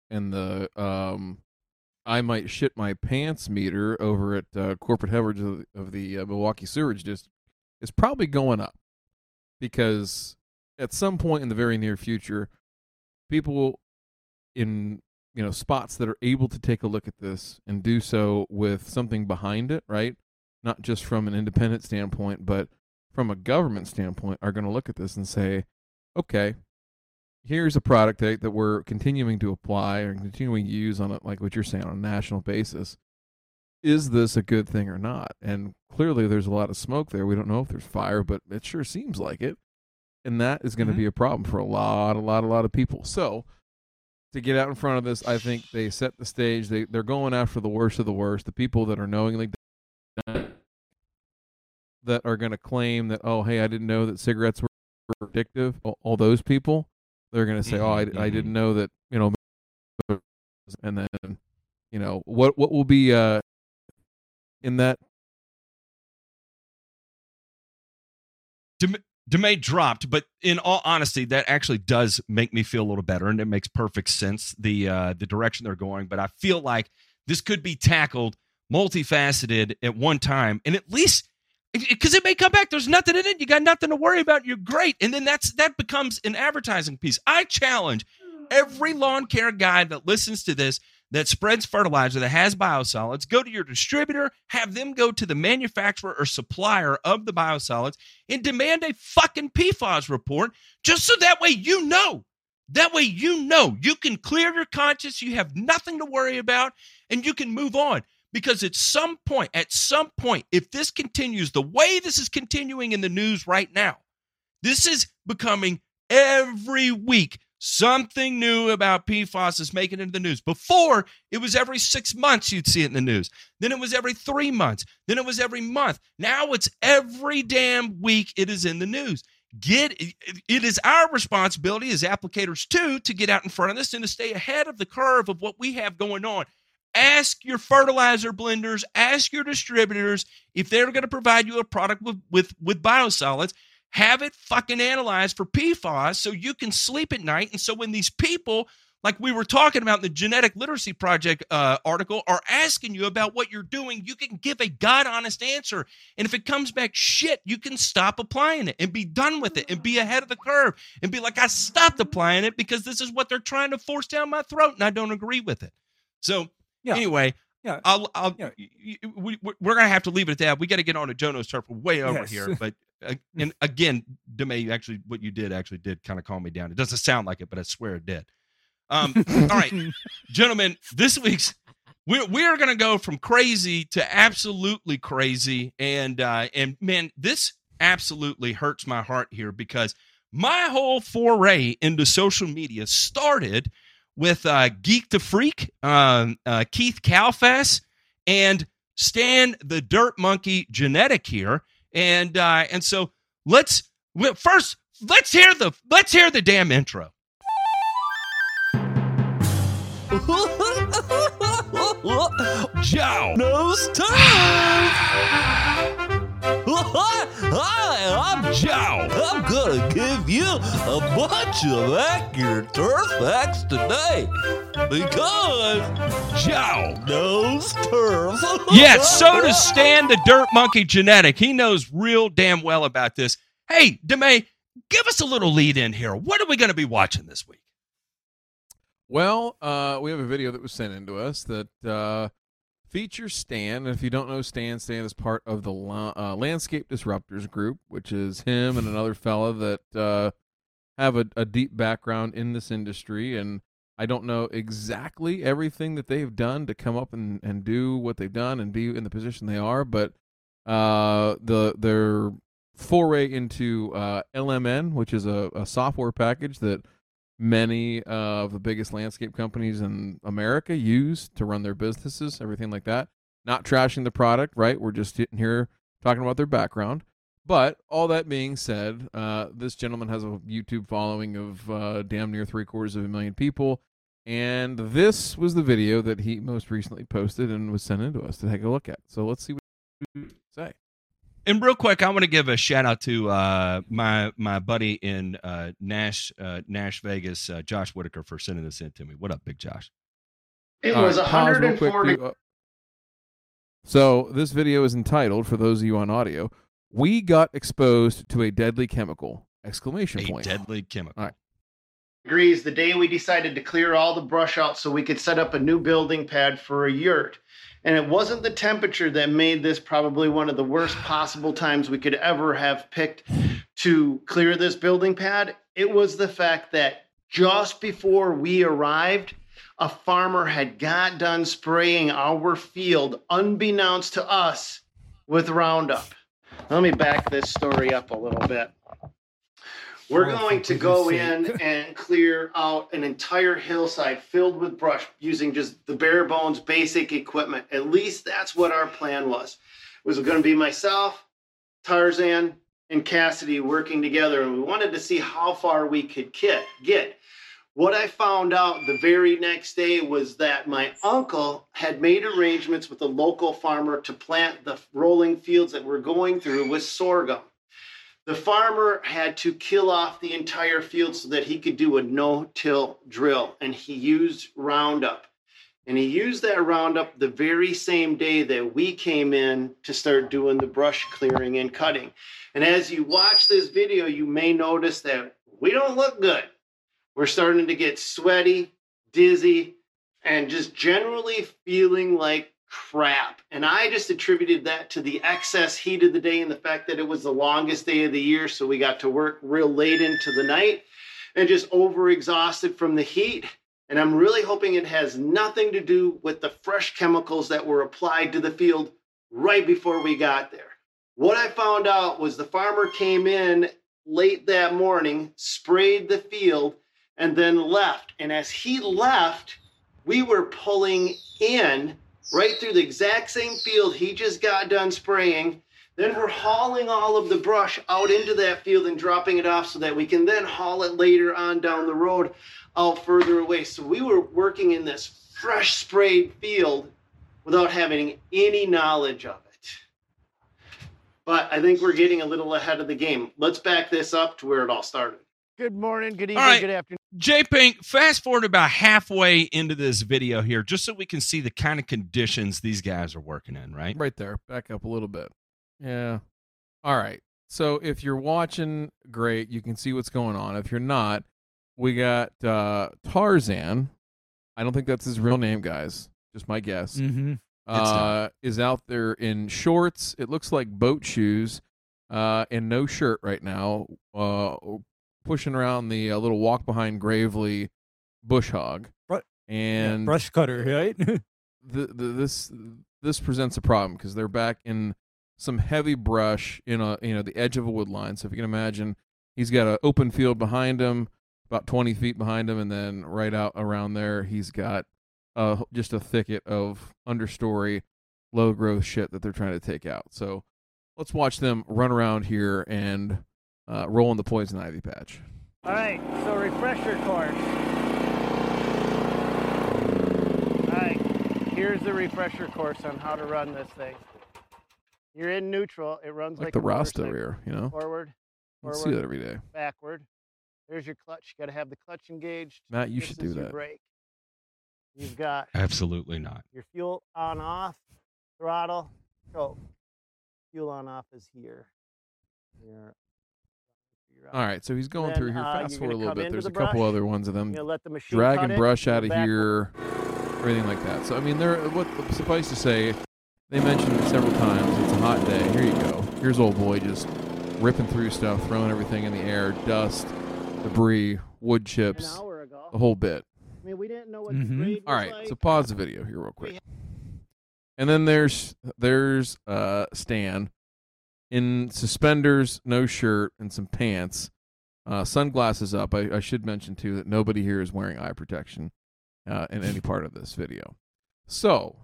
and the um I might shit my pants meter over at uh, corporate coverage of, of the uh, Milwaukee Sewerage District is probably going up because at some point in the very near future, people in you know spots that are able to take a look at this and do so with something behind it, right? Not just from an independent standpoint, but from a government standpoint, are going to look at this and say, okay, here's a product that, that we're continuing to apply or continuing to use on a, like what you're saying on a national basis. Is this a good thing or not? And clearly, there's a lot of smoke there. We don't know if there's fire, but it sure seems like it. And that is going to Mhm. be a problem for a lot, a lot, a lot of people. So, to get out in front of this, I think they set the stage. They they're going after the worst of the worst, the people that are knowingly that are going to claim that oh hey I didn't know that cigarettes were addictive. All, all those people They're going to say, "Oh, I, Mhm, I didn't know that," you know, and then, you know, what what will be uh in that DeMay dropped, but in all honesty, that actually does make me feel a little better, and it makes perfect sense the uh, the direction they're going. But I feel like this could be tackled multifaceted at one time, and at least because it may come back, there's nothing in it. You got nothing to worry about. You're great, and then that's that becomes an advertising piece. I challenge every lawn care guy that listens to this that spreads fertilizer that has biosolids, go to your distributor, have them go to the manufacturer or supplier of the biosolids and demand a fucking PFAS report just so that way you know. That way you know you can clear your conscience, you have nothing to worry about, and you can move on. Because at some point, at some point, if this continues the way this is continuing in the news right now, this is becoming every week something new about PFAS is making it into the news. Before, it was every six months you'd see it in the news. Then it was every three months. Then it was every month. Now it's every damn week it is in the news. Get it is our responsibility as applicators too to get out in front of this and to stay ahead of the curve of what we have going on. Ask your fertilizer blenders, ask your distributors if they're going to provide you a product with with, with biosolids have it fucking analyzed for PFAS so you can sleep at night. And so when these people, like we were talking about in the Genetic Literacy Project uh, article, are asking you about what you're doing, you can give a God honest answer. And if it comes back shit, you can stop applying it and be done with it and be ahead of the curve and be like, I stopped applying it because this is what they're trying to force down my throat and I don't agree with it. So, Yeah. anyway. Yeah. I'll, I'll, Yeah. we, we're going to have to leave it at that. We got to get on to Joe Knows Turf. Way over Yes. here, *laughs* but and again, Demay, actually, what you did actually did kind of calm me down. It doesn't sound like it, but I swear it did. Um, all right, *laughs* gentlemen, this week's we're we're gonna go from crazy to absolutely crazy, and uh, and man, this absolutely hurts my heart here because my whole foray into social media started with uh, Geek to Freak, um, uh, Keith Kalfas, and Stan the Dirt Monkey Genetti here, and uh, and so let's first let's hear the let's hear the damn intro. *laughs* Joe. Nose turf. Hi, I'm Joe. I'm gonna give you a bunch of accurate turf facts today because Joe. knows turf. *laughs* Yes, so does Stan the Dirt Monkey Genetti. He knows real damn well about this. Hey, DeMay, give us a little lead in here. What are we going to be watching this week? Well, uh, we have a video that was sent in to us that uh, features Stan. And if you don't know Stan, Stan is part of the uh, Landscape Disruptors group, which is him and another fella that uh, have a, a deep background in this industry. And I don't know exactly everything that they've done to come up and, and do what they've done and be in the position they are, but uh, the their foray into uh, LMN, which is a, a software package that many of the biggest landscape companies in America use to run their businesses, everything like that. Not trashing the product, right? We're just sitting here talking about their background. But all that being said, uh, this gentleman has a YouTube following of uh, damn near three quarters of a million people. And this was the video that he most recently posted and was sent in to us to take a look at. So let's see what say. And real quick, I want to give a shout out to uh, my my buddy in uh, Nash uh, Nash Vegas, uh, Josh Whitaker, for sending this in to me. What up, Big Josh? It All was right, pause real quick. 140. Uh, So this video is entitled, for those of you on audio, "We got exposed to a deadly chemical!" Exclamation A point. deadly chemical. All right. degrees the day we decided to clear all the brush out so we could set up a new building pad for a yurt. And it wasn't the temperature that made this probably one of the worst possible times we could ever have picked to clear this building pad. It was the fact that just before we arrived, a farmer had got done spraying our field, unbeknownst to us, with Roundup. Let me back this story up a little bit. We're Oh, going to go in and clear out an entire hillside filled with brush using just the bare bones basic equipment. At least that's what our plan was. It was going to be myself, Tarzan, and Cassidy working together, and we wanted to see how far we could get. Get What I found out the very next day was that my uncle had made arrangements with a local farmer to plant the rolling fields that we're going through with sorghum. The farmer had to kill off the entire field so that he could do a no till drill, and he used Roundup. And he used that Roundup the very same day that we came in to start doing the brush clearing and cutting. And as you watch this video, you may notice that we don't look good. We're starting to get sweaty, dizzy, and just generally feeling like crap. And I just attributed that to the excess heat of the day and the fact that it was the longest day of the year. So we got to work real late into the night and just overexhausted from the heat. And I'm really hoping it has nothing to do with the fresh chemicals that were applied to the field right before we got there. What I found out was the farmer came in late that morning, sprayed the field, and then left. And as he left, we were pulling in right through the exact same field he just got done spraying. Then we're hauling all of the brush out into that field and dropping it off so that we can then haul it later on down the road out further away. So we were working in this fresh sprayed field without having any knowledge of it. But I think we're getting a little ahead of the game. Let's back this up to where it all started. Good morning, good evening, right. good afternoon. J Pink, fast forward about halfway into this video here, just so we can see the kind of conditions these guys are working in, right? Right there. Back up a little bit. Yeah. All right. So if you're watching, great. You can see what's going on. If you're not, we got uh, Tarzan. I don't think that's his real name, guys. Just my guess. Mm-hmm. Uh, is out there in shorts. It looks like boat shoes, uh, and no shirt right now. Uh, pushing around the uh, little walk behind Gravely bush hog. Right. And brush cutter, right? *laughs* the, the this this presents a problem because they're back in some heavy brush in a you know the edge of a wood line. So if you can imagine, he's got an open field behind him, about twenty feet behind him, and then right out around there, he's got uh just a thicket of understory, low growth shit that they're trying to take out. So let's watch them run around here and uh, roll in the poison ivy patch. All right, so refresher course. All right, here's the refresher course on how to run this thing. You're in neutral. It runs Like, like, the a Rasta rear, you know. Forward, You see that every day. backward. There's your clutch. You got to have the clutch engaged. Matt, you This should do that. Brake. You've got Absolutely not. your fuel on off, throttle, choke. Fuel on off is here. Your- your, uh, All right, so he's going then, through here. uh, Fast you're forward a little bit. into There's a the couple brush. other ones of them You let the machine drag and brush go out of here, everything like that. So I mean, there. What suffice to say, they mentioned it several times. It's a hot day. Here you go. Here's old boy just ripping through stuff, throwing everything in the air, dust, debris, wood chips, hour the whole bit. I mean, we didn't know what Mhm. the grade was like. so pause the video here real quick. And then there's there's uh Stan in suspenders, no shirt, and some pants, uh, sunglasses up. I, I should mention too that nobody here is wearing eye protection uh, in any part of this video. So,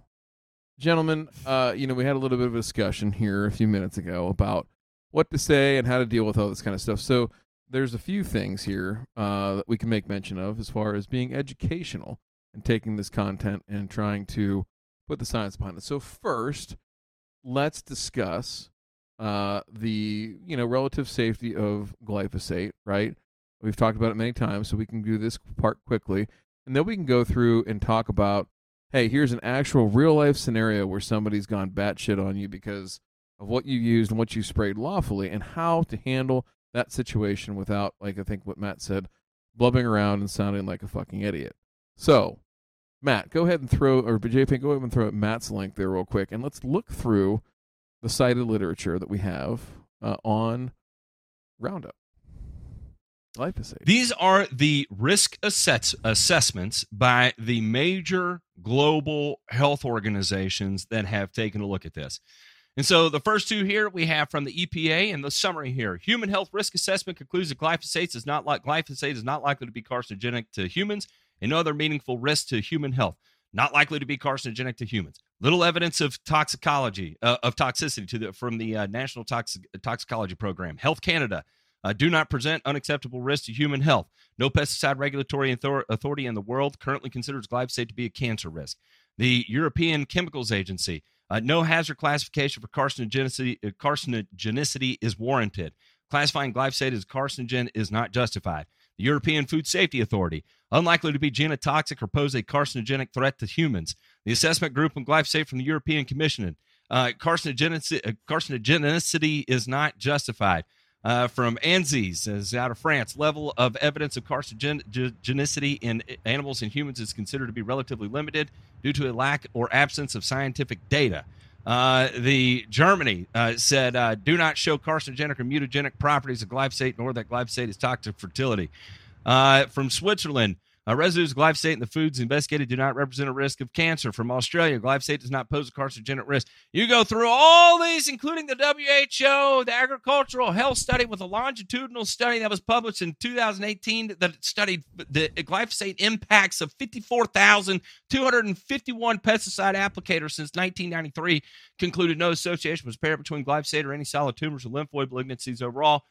gentlemen, uh, you know we had a little bit of a discussion here a few minutes ago about what to say and how to deal with all this kind of stuff. So there's a few things here uh, that we can make mention of as far as being educational and taking this content and trying to put the science behind it. So first, let's discuss uh, the you know relative safety of glyphosate. Right, we've talked about it many times, so we can do this part quickly, and then we can go through and talk about. Hey, here's an actual real life scenario where somebody's gone batshit on you because of what you used and what you sprayed lawfully, and how to handle that situation without, like I think what Matt said, blubbing around and sounding like a fucking idiot. So, Matt, go ahead and throw, or JP, go ahead and throw at Matt's link there real quick, and let's look through the cited literature that we have uh, on Roundup. Glyphosate. These are the risk assess- assessments by the major global health organizations that have taken a look at this. And so the first two here we have from the EPA and the summary here. Human health risk assessment concludes that glyphosate is not like glyphosate is not likely to be carcinogenic to humans and no other meaningful risk to human health. Not likely to be carcinogenic to humans. Little evidence of toxicology uh, of toxicity to the from the uh, National Toxic- Toxicology Program. Health Canada uh, do not present unacceptable risk to human health. No pesticide regulatory author- authority in the world currently considers glyphosate to be a cancer risk. The European Chemicals Agency, uh, no hazard classification for carcinogenicity, uh, carcinogenicity is warranted. Classifying glyphosate as carcinogen is not justified. The European Food Safety Authority, unlikely to be genotoxic or pose a carcinogenic threat to humans. The assessment group on glyphosate from the European Commission, uh, carcinogenicity, uh, carcinogenicity is not justified. Uh, from ANSES, is out of France, level of evidence of carcinogenicity in animals and humans is considered to be relatively limited due to a lack or absence of scientific data. Uh, the Germany uh, said, uh, "Do not show carcinogenic or mutagenic properties of glyphosate, nor that glyphosate is toxic fertility." Uh, from Switzerland, uh, residues of glyphosate in the foods investigated do not represent a risk of cancer. From Australia, glyphosate does not pose a carcinogenic risk. You go through all these, including the WHO, the Agricultural Health Study, with a longitudinal study that was published in 2018 that studied the glyphosate impacts of 54,251 pesticide applicators since 1993, concluded no association was apparent between glyphosate or any solid tumors or lymphoid malignancies overall.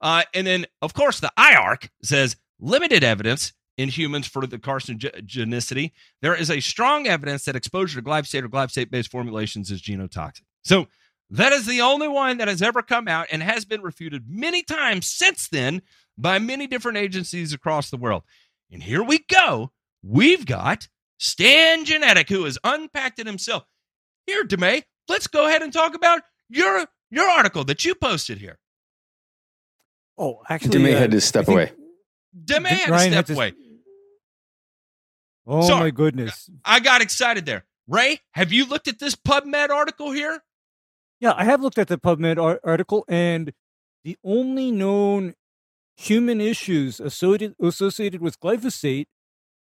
Uh, and then, of course, the IARC says limited evidence in humans for the carcinogenicity. There is a strong evidence that exposure to glyphosate or glyphosate based formulations is genotoxic. So that is the only one that has ever come out and has been refuted many times since then by many different agencies across the world. And here we go. We've got Stan Genetti, who has unpacked it himself. Here, DeMay, let's go ahead and talk about your your article that you posted here. Oh, actually, Demay uh, had to step away. DeMay had to step had to- away. Oh Sorry. my goodness! I got excited there. Ray, have you looked at this PubMed article here? Yeah, I have looked at the PubMed ar- article, and the only known human issues associated associated with glyphosate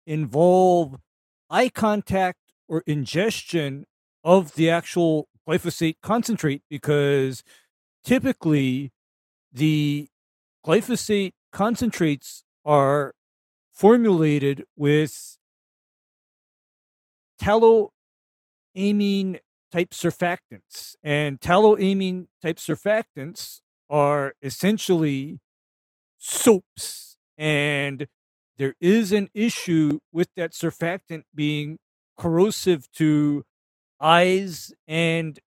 involve eye contact or ingestion of the actual glyphosate concentrate, because typically the glyphosate concentrates are formulated with tallowamine type surfactants. And tallowamine type surfactants are essentially soaps. And there is an issue with that surfactant being corrosive to eyes and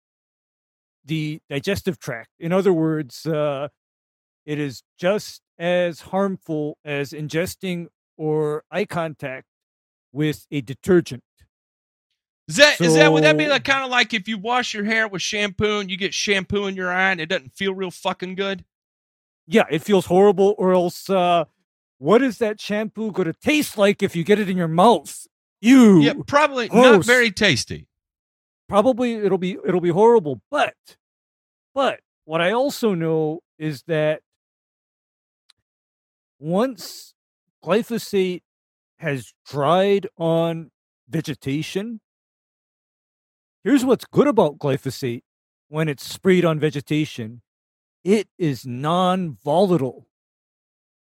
the digestive tract. In other words, uh, it is just as harmful as ingesting or eye contact with a detergent. Is that that is that would that be like kind of like if you wash your hair with shampoo and you get shampoo in your eye and it doesn't feel real fucking good? Yeah, it feels horrible. Or else, uh, what is that shampoo going to taste like if you get it in your mouth? You Yeah, probably not very tasty. probably it'll be it'll be horrible but but what i also know is that once glyphosate has dried on vegetation here's what's good about glyphosate when it's sprayed on vegetation. It is non-volatile.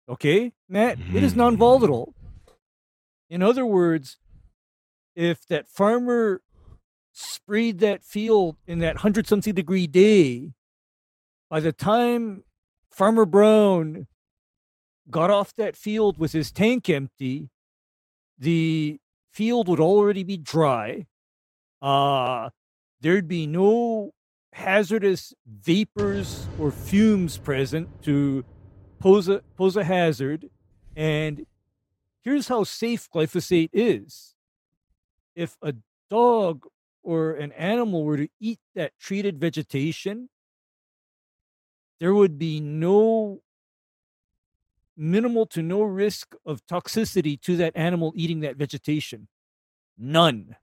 Okay matt? It is mm-hmm. non-volatile. In other words if that farmer sprayed that field in that hundred something degree day, by the time Farmer Brown got off that field with his tank empty, the field would already be dry. Uh, there'd be no hazardous vapors or fumes present to pose a, pose a hazard. And here's how safe glyphosate is. If a dog or an animal were to eat that treated vegetation, there would be no minimal to no risk of toxicity to that animal eating that vegetation. None.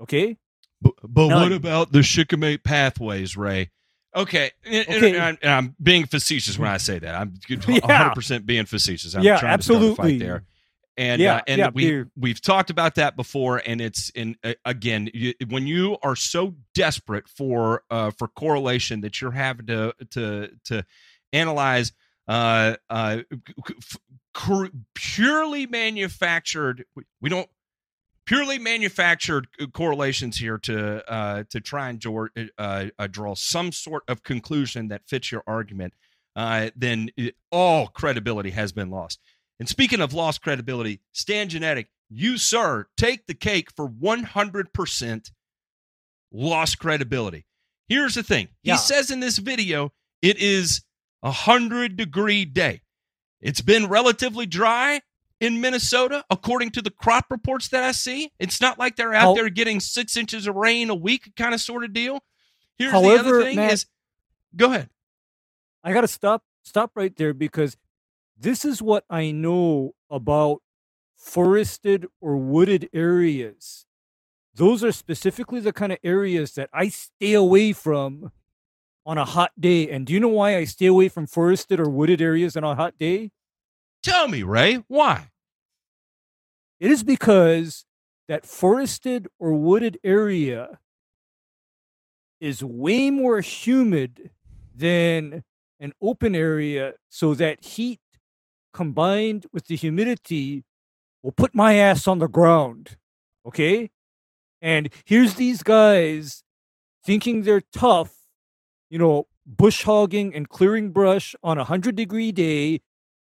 Okay? But, but what about the shikimate pathways, Ray? Okay, and, Okay. and I'm, and I'm being facetious when I say that. I'm *laughs* 100 percent being facetious. I'm Yeah, trying to start a absolutely. fight there. And Yeah, uh, and yeah, we we've talked about that before, and it's in uh, again you, when you are so desperate for uh, for correlation that you're having to to to analyze uh, uh, f- cr- purely manufactured. We don't purely manufactured uh, correlations here to uh, to try and draw, uh, uh, draw some sort of conclusion that fits your argument. uh, then it, all credibility has been lost. And speaking of lost credibility, Stan Genetti, you, sir, take the cake for 100% lost credibility. Here's the thing he Yeah. says in this video, it is a 100 degree day. It's been relatively dry in Minnesota, according to the crop reports that I see. It's not like they're out How- there getting six inches of rain a week, kind of sort of deal. Here's the other However, thing Matt- is, go ahead. I gotta stop stop right there because this is what I know about forested or wooded areas. Those are specifically the kind of areas that I stay away from on a hot day. And do you know why I stay away from forested or wooded areas on a hot day? Tell me, Ray, why? It is because that forested or wooded area is way more humid than an open area. So that heat combined with the humidity will put my ass on the ground. Okay? And here's these guys thinking they're tough, you know, bush hogging and clearing brush on a 100 degree day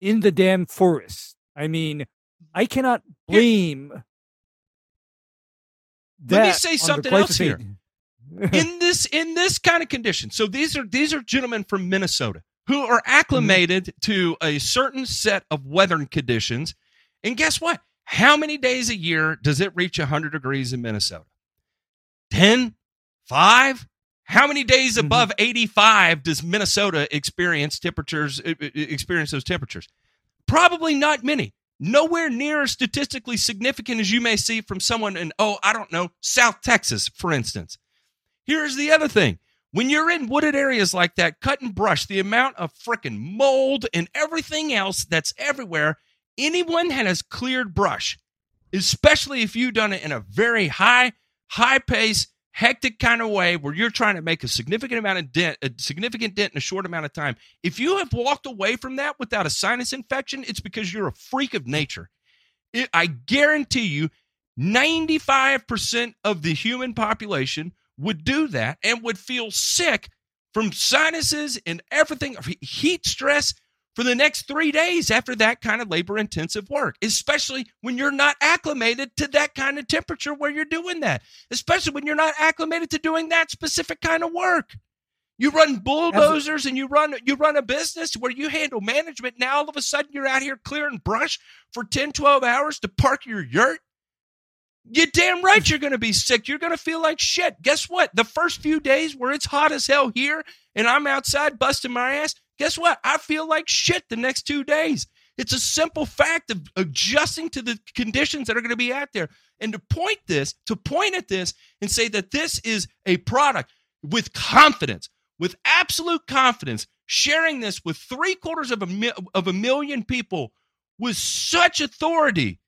in the damn forest. I mean, mm-hmm. I cannot blame. Let me say something else here. in this in this kind of condition. So these are these are gentlemen from Minnesota who are mm-hmm. acclimated to a certain set of weather conditions. And guess what? How many days a year does it reach 100 degrees in Minnesota? 10? 5? How many days Mhm. above 85 does Minnesota experience temperatures experience those temperatures? Probably not many. Nowhere near as statistically significant as you may see from someone in oh, I don't know, South Texas, for instance. Here's the other thing. When you're in wooded areas like that, cut and brush, the amount of frickin' mold and everything else that's everywhere, anyone that has cleared brush, especially if you've done it in a very high, high pace, hectic kind of way where you're trying to make a significant amount of dent, a significant dent in a short amount of time. If you have walked away from that without a sinus infection, it's because you're a freak of nature. It, I guarantee you, 95% of the human population would do that and would feel sick from sinuses and everything, heat stress for the next three days after that kind of labor intensive work, especially when you're not acclimated to that kind of temperature where you're doing that, especially when you're not acclimated to doing that specific kind of work. You run bulldozers and you run you run a business where you handle management. Now all of a sudden you're out here clearing brush for 10, 12 hours to park your yurt. You're damn right you're going to be sick. You're going to feel like shit. Guess what? The first few days where it's hot as hell here and I'm outside busting my ass, guess what? I feel like shit the next two days. It's a simple fact of adjusting to the conditions that are going to be out there. And to point this, to point at this and say that this is a product with confidence, with absolute confidence, sharing this with three quarters of a, mi- of a million people with such authority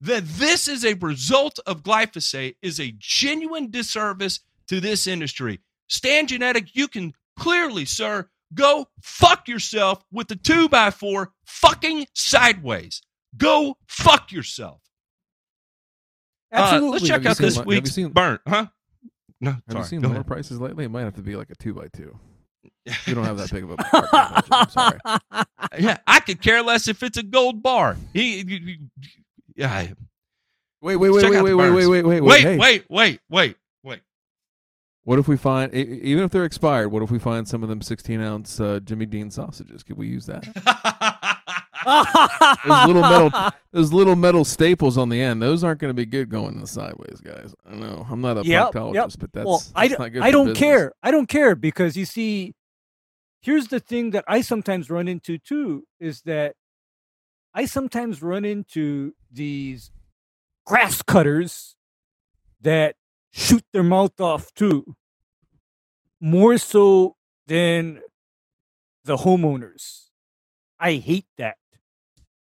that this is a result of glyphosate is a genuine disservice to this industry. Stan Genetti, you can clearly, sir, go fuck yourself with the two by four fucking sideways. Go fuck yourself. Uh, Absolutely. let's check out this lo- have you week's seen- burn, huh? No, Have sorry. you seen lower ahead. prices lately? It might have to be like a two by two. *laughs* You don't have that big of a budget. I'm sorry. *laughs* yeah, I could care less if it's a gold bar. He, he- he- yeah. Wait, wait, wait, wait, out wait, wait, wait, wait, wait, Wait, wait, wait, wait, wait. What if we find, even if they're expired, what if we find some of them 16 ounce uh, Jimmy Dean sausages? Could we use that? Those little metal, *laughs* those little metal staples on the end. Those aren't going to be good going sideways, guys. I know. I'm not a Yep, proctologist, yep. but that's, well, I, that's d- not good I don't business. care. I don't care because you see, here's the thing that I sometimes run into too is that I sometimes run into these grass cutters that shoot their mouth off too, more so than the homeowners. I hate that.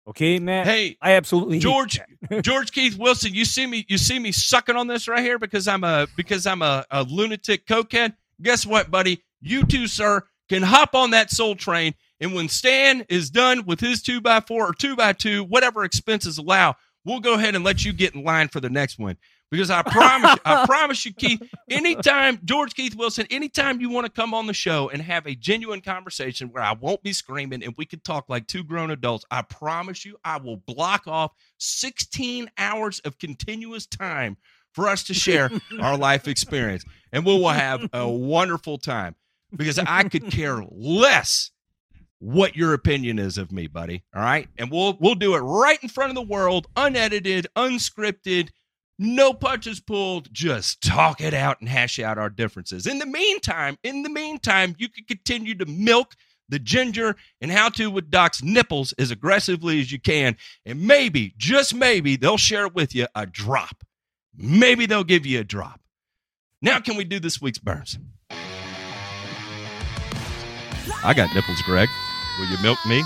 Okay, Matt. hey, I absolutely hate George, that. *laughs* George Keith Wilson, you see me, you see me sucking on this right here because I'm a because I'm a, a lunatic cokehead. Guess what, buddy? You too, sir, can hop on that soul train, and when Stan is done with his two by four or two by two, whatever expenses allow, we'll go ahead and let you get in line for the next one. Because I promise, you, I promise you, Keith. Anytime George Keith Wilson, anytime you want to come on the show and have a genuine conversation where I won't be screaming and we can talk like two grown adults, I promise you, I will block off 16 hours of continuous time for us to share *laughs* our life experience, and we will have a wonderful time. Because I could care less what your opinion is of me, buddy. All right. And we'll we'll do it right in front of the world, unedited, unscripted, no punches pulled, just talk it out and hash out our differences. In the meantime, in the meantime, you can continue to milk the ginger and how to with Doc's nipples as aggressively as you can. And maybe, just maybe, they'll share with you a drop. Maybe they'll give you a drop. Now, can we do this week's burns? I got nipples, Greg. Will you milk me?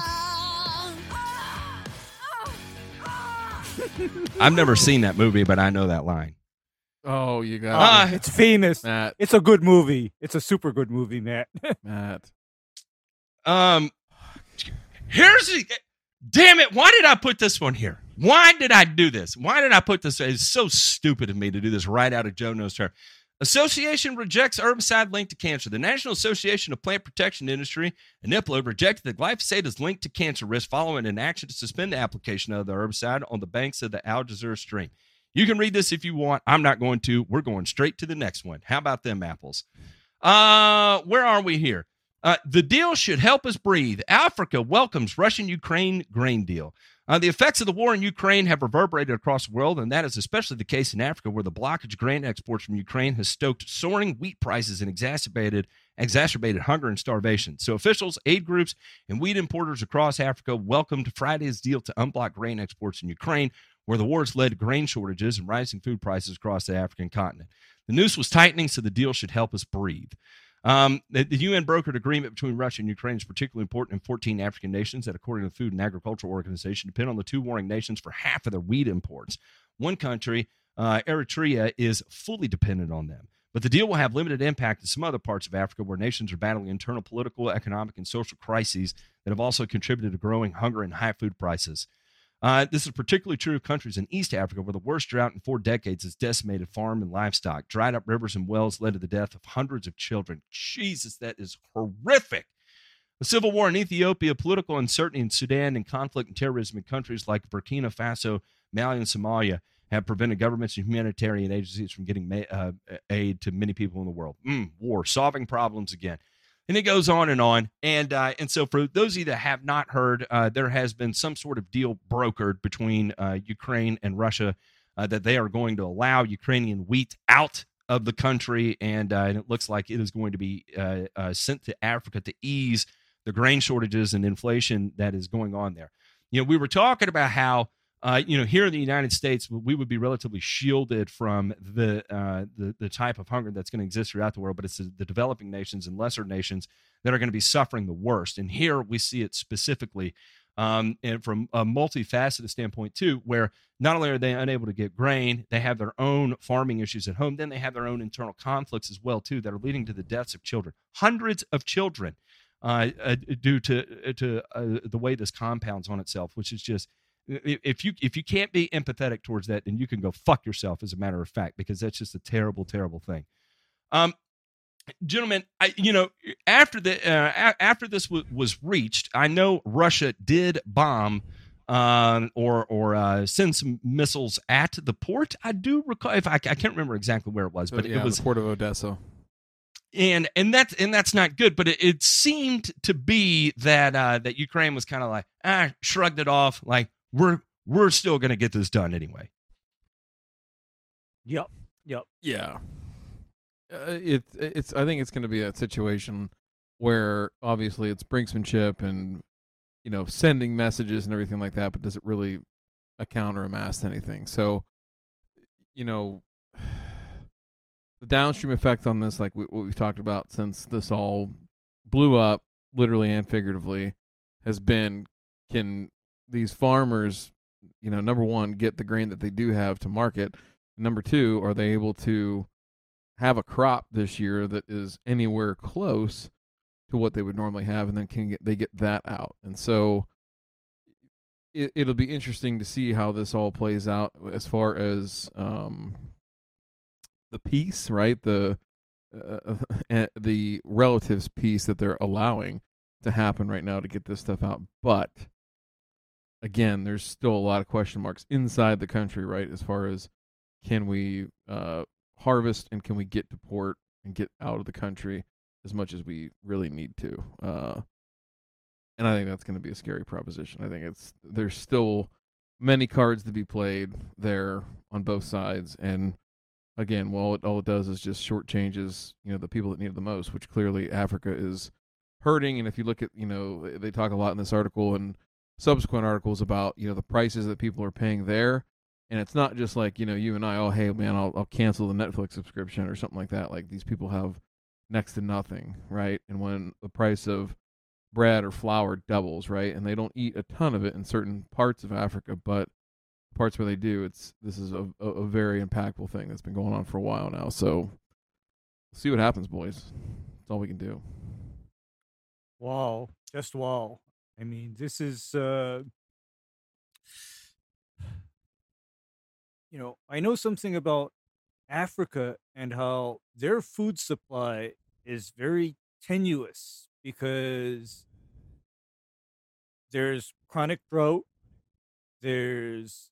I've never seen that movie, but I know that line. Oh, you got Ah, it. It's famous. Matt. It's a good movie. It's a super good movie, Matt. *laughs* Matt. Um, here's the. Damn it! Why did I put this one here? Why did I do this? Why did I put this? It's so stupid of me to do this right out of Joe Knows Her. Association rejects herbicide linked to cancer. The National Association of Plant Protection Industry, ANIPLA, rejected that glyphosate is linked to cancer risk following an action to suspend the application of the herbicide on the banks of the Al Jazeera stream. You can read this if you want. I'm not going to. We're going straight to the next one. How about them apples? Uh, where are we here? Uh, the deal should help us breathe. Africa welcomes Russian Ukraine grain deal. Uh, the effects of the war in Ukraine have reverberated across the world, and that is especially the case in Africa, where the blockage of grain exports from Ukraine has stoked soaring wheat prices and exacerbated exacerbated hunger and starvation. So officials, aid groups, and wheat importers across Africa welcomed Friday's deal to unblock grain exports in Ukraine, where the war has led to grain shortages and rising food prices across the African continent. The noose was tightening, so the deal should help us breathe. Um, the, the UN brokered agreement between Russia and Ukraine is particularly important in 14 African nations that, according to the Food and Agriculture Organization, depend on the two warring nations for half of their wheat imports. One country, uh, Eritrea, is fully dependent on them. But the deal will have limited impact in some other parts of Africa where nations are battling internal political, economic, and social crises that have also contributed to growing hunger and high food prices. Uh, this is particularly true of countries in East Africa, where the worst drought in four decades has decimated farm and livestock. Dried up rivers and wells led to the death of hundreds of children. Jesus, that is horrific. The civil war in Ethiopia, political uncertainty in Sudan, and conflict and terrorism in countries like Burkina Faso, Mali, and Somalia have prevented governments and humanitarian agencies from getting ma- uh, aid to many people in the world. Mm, war, solving problems again and it goes on and on. And uh, and so for those of you that have not heard, uh, there has been some sort of deal brokered between uh, Ukraine and Russia uh, that they are going to allow Ukrainian wheat out of the country, and, uh, and it looks like it is going to be uh, sent to Africa to ease the grain shortages and inflation that is going on there. You know, we were talking about how uh, you know, here in the United States, we would be relatively shielded from the uh, the, the type of hunger that's going to exist throughout the world. But it's the, the developing nations and lesser nations that are going to be suffering the worst. And here we see it specifically, um, and from a multifaceted standpoint too, where not only are they unable to get grain, they have their own farming issues at home. Then they have their own internal conflicts as well too that are leading to the deaths of children, hundreds of children, uh, uh, due to to uh, the way this compounds on itself, which is just if you if you can't be empathetic towards that, then you can go fuck yourself. As a matter of fact, because that's just a terrible, terrible thing. Um, gentlemen, I you know after the uh, a- after this w- was reached, I know Russia did bomb. Um, or or uh, send some missiles at the port. I do recall if I, I can't remember exactly where it was, but yeah, it was the port of Odessa. and and that's and that's not good. But it, it seemed to be that uh, that Ukraine was kind of like ah shrugged it off, like we're we're still going to get this done anyway. Yep. Yep. Yeah. Uh, it it's I think it's going to be a situation where obviously it's brinksmanship and you know sending messages and everything like that, but does it really account or amass anything? So you know *sighs* the downstream effect on this, like we, what we've talked about since this all blew up, literally and figuratively, has been can these farmers, you know, number one, get the grain that they do have to market. Number two, are they able to have a crop this year that is anywhere close to what they would normally have, and then can get they get that out? And so it, it'll be interesting to see how this all plays out as far as um, the peace, right? The uh, uh, *laughs* the relatives piece that they're allowing to happen right now to get this stuff out. But again, there's still a lot of question marks inside the country, right? As far as can we uh, harvest and can we get to port and get out of the country as much as we really need to. Uh, and I think that's going to be a scary proposition. I think it's there's still many cards to be played there on both sides, and again, well, it, all it does is just short changes, you know, the people that need it the most, which clearly Africa is hurting. And if you look at, you know, they talk a lot in this article and subsequent articles about, you know, the prices that people are paying there. And it's not just like, you know, you and I, oh, hey, man, I'll, I'll cancel the Netflix subscription or something like that. Like these people have next to nothing, right? And when the price of bread or flour doubles, right? And they don't eat a ton of it in certain parts of Africa, but parts where they do, it's this is a, a, a very impactful thing that's been going on for a while now. So see what happens, boys. That's all we can do. Wow, just wow. I mean, this is uh you know, I know something about Africa and how their food supply is very tenuous because there's chronic drought, there's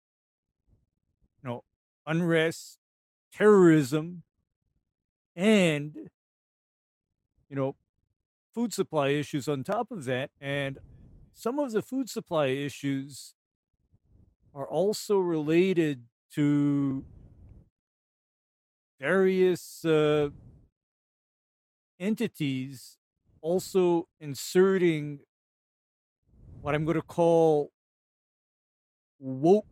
you know unrest, terrorism, and you know food supply issues on top of that, and some of the food supply issues are also related to various uh, entities also inserting what I'm going to call woke,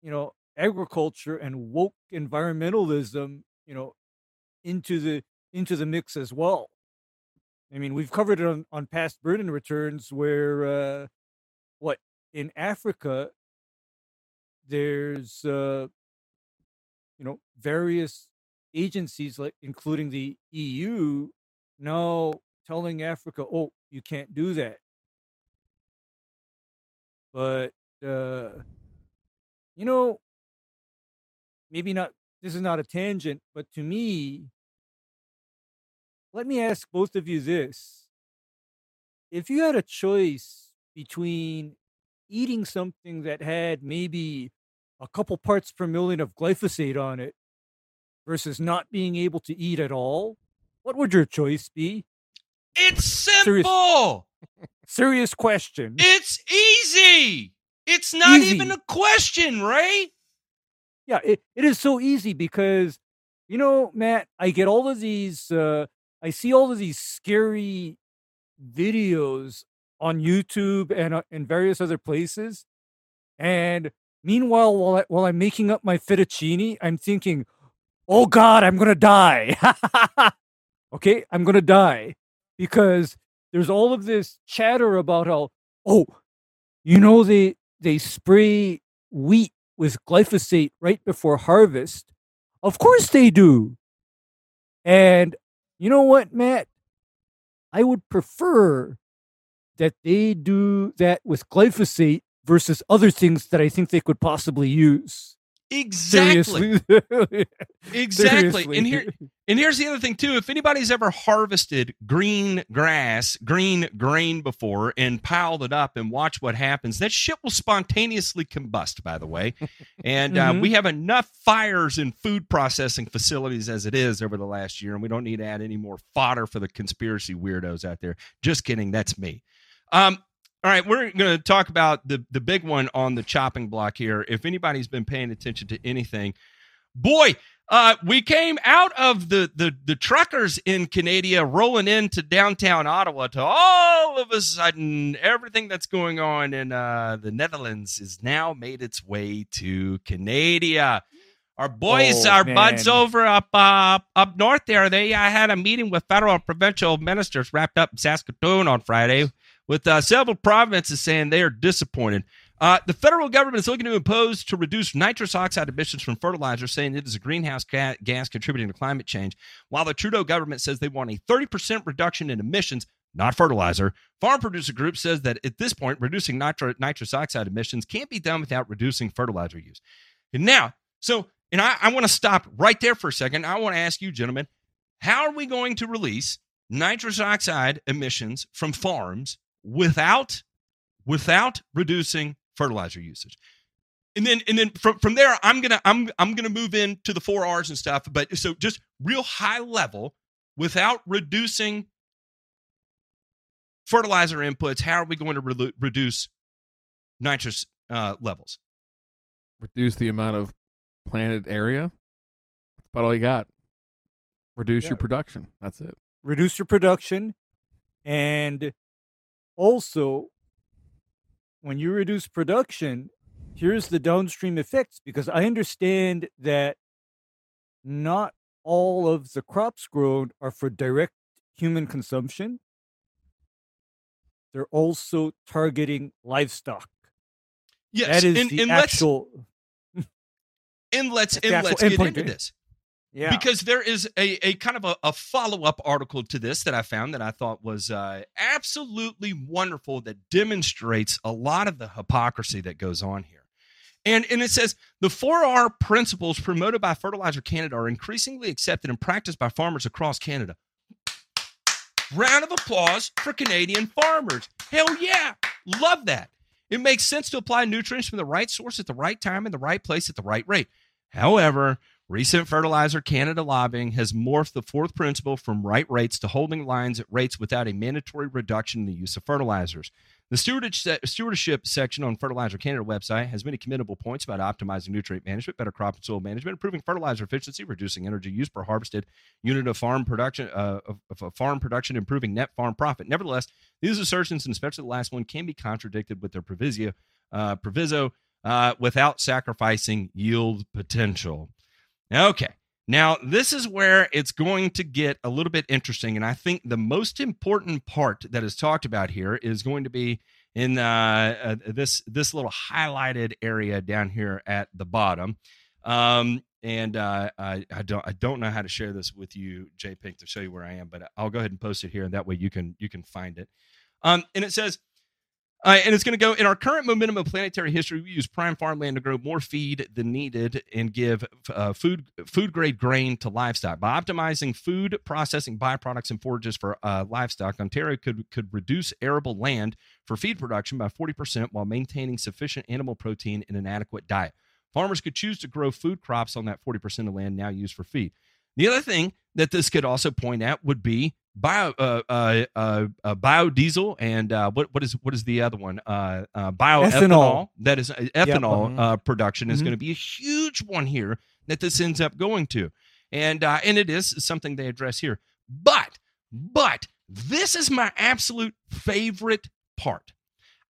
you know, agriculture and woke environmentalism, you know, into the into the mix as well. I mean, we've covered it on, on past Burns and Returns where uh what in Africa there's uh you know various agencies like including the EU now telling Africa, "Oh, you can't do that." But uh you know, maybe not this is not a tangent, but to me, let me ask both of you this. If you had a choice between eating something that had maybe a couple parts per million of glyphosate on it versus not being able to eat at all, what would your choice be? It's Serious- simple. Serious question. It's easy. It's not Easy. even a question, Ray. Yeah, it, it is so easy because, you know, Matt, I get all of these, uh, I see all of these scary videos on YouTube and uh, in various other places. And meanwhile, while, I, while I'm making up my fettuccine, I'm thinking, oh God, I'm going to die. *laughs* okay, I'm going to die because there's all of this chatter about how, oh, you know, they, they spray wheat with glyphosate right before harvest. Of course they do. And you know what, Matt? I would prefer that they do that with glyphosate versus other things that I think they could possibly use. *laughs* Exactly. Seriously. Exactly. And here and here's the other thing too. If anybody's ever harvested green grass, green grain before and piled it up and watch what happens, that shit will spontaneously combust, by the way. And uh, Mhm. we have enough fires in food processing facilities as it is over the last year, and we don't need to add any more fodder for the conspiracy weirdos out there. Just kidding. That's me. Um, all right, we're going to talk about the the big one on the chopping block here. If anybody's been paying attention to anything, boy, uh, we came out of the the the truckers in Canada rolling into downtown Ottawa to all of a sudden everything that's going on in uh, the Netherlands is now made its way to Canada. Our boys, Oh, our buds over up uh, up north there, they uh, had a meeting with federal and provincial ministers wrapped up in Saskatoon on Friday with uh, several provinces saying they are disappointed. Uh, the federal government is looking to impose to reduce nitrous oxide emissions from fertilizer, saying it is a greenhouse ga- gas contributing to climate change. While the Trudeau government says they want a 30% reduction in emissions, not fertilizer, farm producer group says that at this point, reducing nitro- nitrous oxide emissions can't be done without reducing fertilizer use. And now, so And I, I want to stop right there for a second. I want to ask you, gentlemen, how are we going to release nitrous oxide emissions from farms without without reducing fertilizer usage? And then and then from, from there, I'm gonna I'm I'm gonna move into the four R's and stuff. But so just real high level, without reducing fertilizer inputs, how are we going to re- reduce nitrous uh, levels? Reduce the amount of planted area. That's about all you got. Reduce Yeah. your production. That's it. reduce your production and also when you reduce production here's the downstream effects because i understand that not all of the crops grown are for direct human consumption. They're also targeting livestock. Yes, that is and, the and let's and let's and let's get into this. Yeah. Because there is a, a kind of a, a follow-up article to this that i found that i thought was uh, absolutely wonderful that demonstrates a lot of the hypocrisy that goes on here. And, and it says the 4r principles promoted by fertilizer canada are increasingly accepted and practiced by farmers across canada. Round of applause for canadian farmers. Hell yeah. Love that. It makes sense to apply nutrients from the right source at the right time in the right place at the right rate. However Recent Fertilizer Canada lobbying has morphed the fourth principle from right rates to holding lines at rates without a mandatory reduction in the use of fertilizers. The stewardship, section on Fertilizer Canada website has many commendable points about optimizing nutrient management, better crop and soil management, improving fertilizer efficiency, reducing energy use per harvested unit of farm production, uh, of, of farm production, improving net farm profit. Nevertheless, these assertions, and especially the last one, can be contradicted with their proviso, uh, proviso uh, without sacrificing yield potential. Okay. Now, this is where it's going to get a little bit interesting. And I think the most important part that is talked about here is going to be in uh, uh, this this little highlighted area down here at the bottom. Um, and uh, I, I don't I don't know how to share this with you, J Pink, to show you where I am, but I'll go ahead and post it here, and that way you can you can find it. Um, and it says uh, and it's going to go in our current momentum of planetary history. We use prime farmland to grow more feed than needed and give uh, food food grade grain to livestock. By optimizing food processing byproducts and forages for uh, livestock, Ontario could could reduce arable land for feed production by forty percent while maintaining sufficient animal protein and an adequate diet. Farmers could choose to grow food crops on that forty percent of land now used for feed. The other thing that this could also point at would be bio uh, uh, uh, uh, biodiesel and uh, what what is what is the other one uh, uh, bioethanol Ethanol. that is uh, ethanol mhm. uh, production is Mhm. going to be a huge one here that this ends up going to and uh, and it is something they address here but but this is my absolute favorite part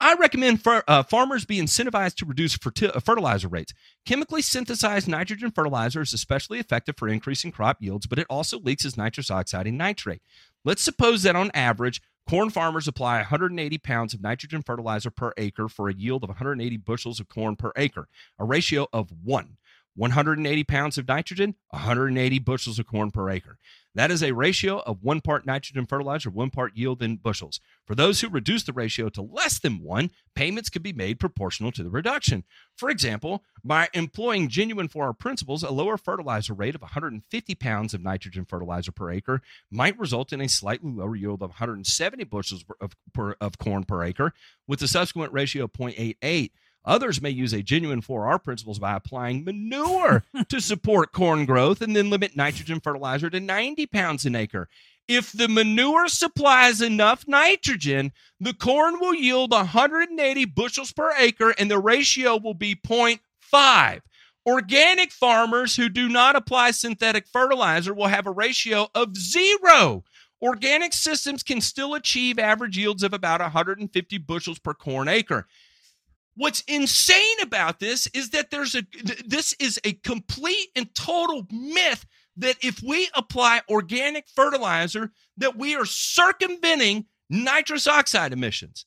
I recommend fer- uh, farmers be incentivized to reduce ferti- uh, fertilizer rates. Chemically synthesized nitrogen fertilizer is especially effective for increasing crop yields, but it also leaks as nitrous oxide and nitrate. Let's suppose that on average, corn farmers apply 180 pounds of nitrogen fertilizer per acre for a yield of 180 bushels of corn per acre, a ratio of one. 180 pounds of nitrogen, 180 bushels of corn per acre. That is a ratio of one part nitrogen fertilizer, one part yield in bushels. For those who reduce the ratio to less than one, payments could be made proportional to the reduction. For example, by employing genuine 4R principles, a lower fertilizer rate of 150 pounds of nitrogen fertilizer per acre might result in a slightly lower yield of 170 bushels of, per, of corn per acre, with a subsequent ratio of 0.88. Others may use a genuine 4R principles by applying manure *laughs* to support corn growth and then limit nitrogen fertilizer to 90 pounds an acre. If the manure supplies enough nitrogen, the corn will yield 180 bushels per acre and the ratio will be 0.5. Organic farmers who do not apply synthetic fertilizer will have a ratio of zero. Organic systems can still achieve average yields of about 150 bushels per corn acre. What's insane about this is that there's a th- this is a complete and total myth that if we apply organic fertilizer that we are circumventing nitrous oxide emissions.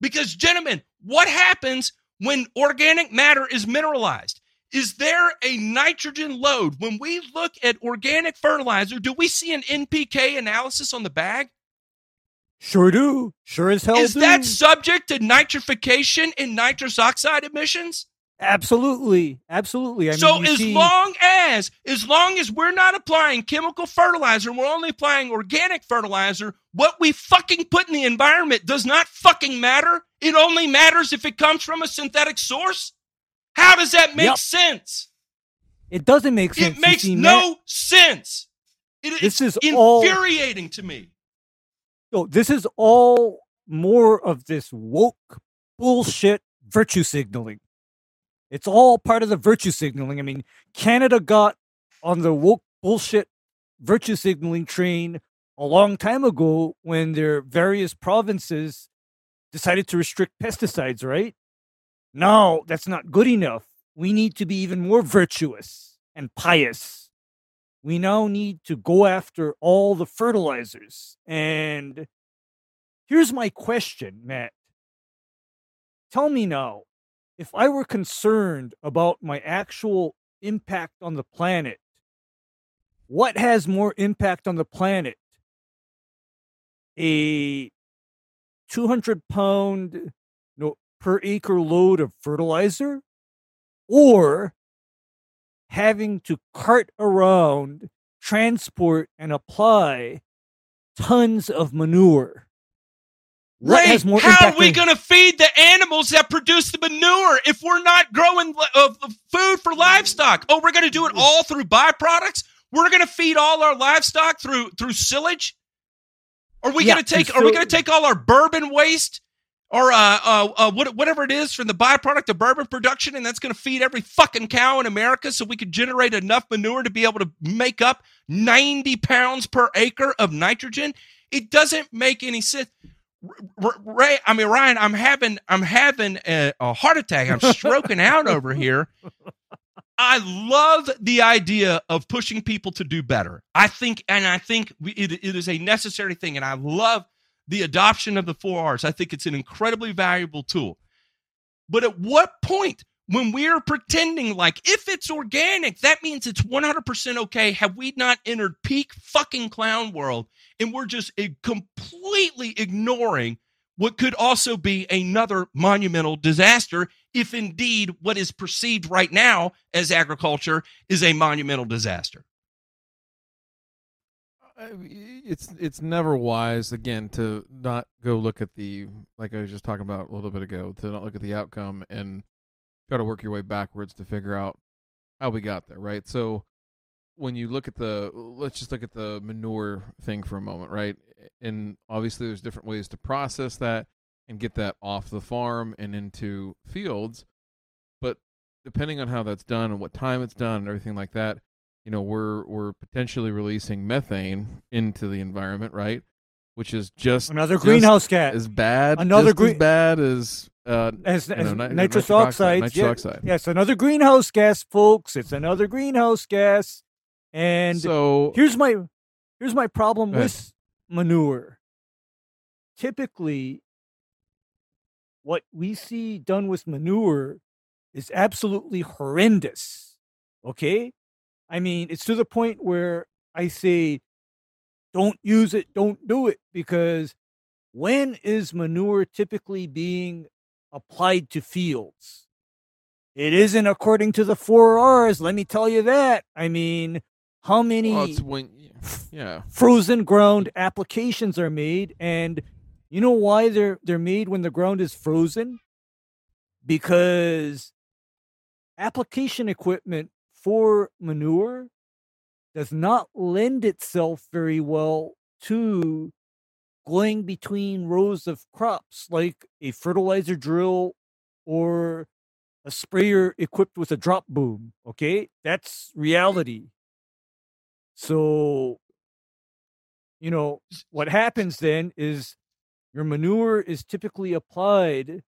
Because gentlemen, what happens when organic matter is mineralized? Is there a nitrogen load? When we look at organic fertilizer, do we see an NPK analysis on the bag? Sure do. Sure as hell Is do. that subject to nitrification and nitrous oxide emissions? Absolutely, absolutely. I so mean, you as see- long as as long as we're not applying chemical fertilizer and we're only applying organic fertilizer, what we fucking put in the environment does not fucking matter. It only matters if it comes from a synthetic source. How does that make Yep. sense? it doesn't make sense. It makes see, no Matt, sense. It, This it's is all- infuriating to me. No, this is all more of this woke bullshit virtue signaling. It's all part of the virtue signaling. I mean, Canada got on the woke bullshit virtue signaling train a long time ago when their various provinces decided to restrict pesticides, right? No, that's not good enough. We need to be even more virtuous and pious. We now need to go after all the fertilizers. And here's my question, Matt. Tell me now, if I were concerned about my actual impact on the planet, what has more impact on the planet? A 200 pound per acre load of fertilizer or having to cart around, transport, and apply tons of manure? Ray, how are we going to feed the animals that produce the manure if we're not growing uh, food for livestock? Oh, we're going to do it all through byproducts. We're going to feed all our livestock through through silage. Are we Yeah, going to take? and Are we going to take all our bourbon waste or uh, uh, uh whatever it is from the byproduct of bourbon production, and that's going to feed every fucking cow in America so we could generate enough manure to be able to make up ninety pounds per acre of nitrogen? It doesn't make any sense. Ray, I mean Ryan, I'm having I'm having a, a heart attack. I'm stroking out over here. I love the idea of pushing people to do better. I think, and I think it, it is a necessary thing. And I love the adoption of the four R's. I think it's an incredibly valuable tool. But at what point, when we're pretending like if it's organic, that means it's 100% okay, have we not entered peak fucking clown world and we're just completely ignoring what could also be another monumental disaster if indeed what is perceived right now as agriculture is a monumental disaster. It's it's never wise again to not go look at the like I was just talking about a little bit ago to not look at the outcome and try to work your way backwards to figure out how we got there, right? So when you look at the let's just look at the manure thing for a moment, right? And obviously there's different ways to process that and get that off the farm and into fields, but depending on how that's done and what time it's done and everything like that, you know we're we're potentially releasing methane into the environment right which is just Another just greenhouse gas. Is bad Another green- as bad as uh as, as know, ni- nitrous oxide, oxide. nitrous yeah, oxide. Yes, another greenhouse gas, folks. It's another greenhouse gas. And so here's my here's my problem with manure. Typically, what we see done with manure is absolutely horrendous. Okay? I mean, it's to the point where I say, don't use it, don't do it, because when is manure typically being applied to fields? It isn't according to the four R's, let me tell you that. I mean, how many well, when yeah frozen ground applications are made and you know why they're they're made when the ground is frozen because application equipment for manure does not lend itself very well to going between rows of crops like a fertilizer drill or a sprayer equipped with a drop boom okay? That's reality. So you know what happens then is your manure is typically applied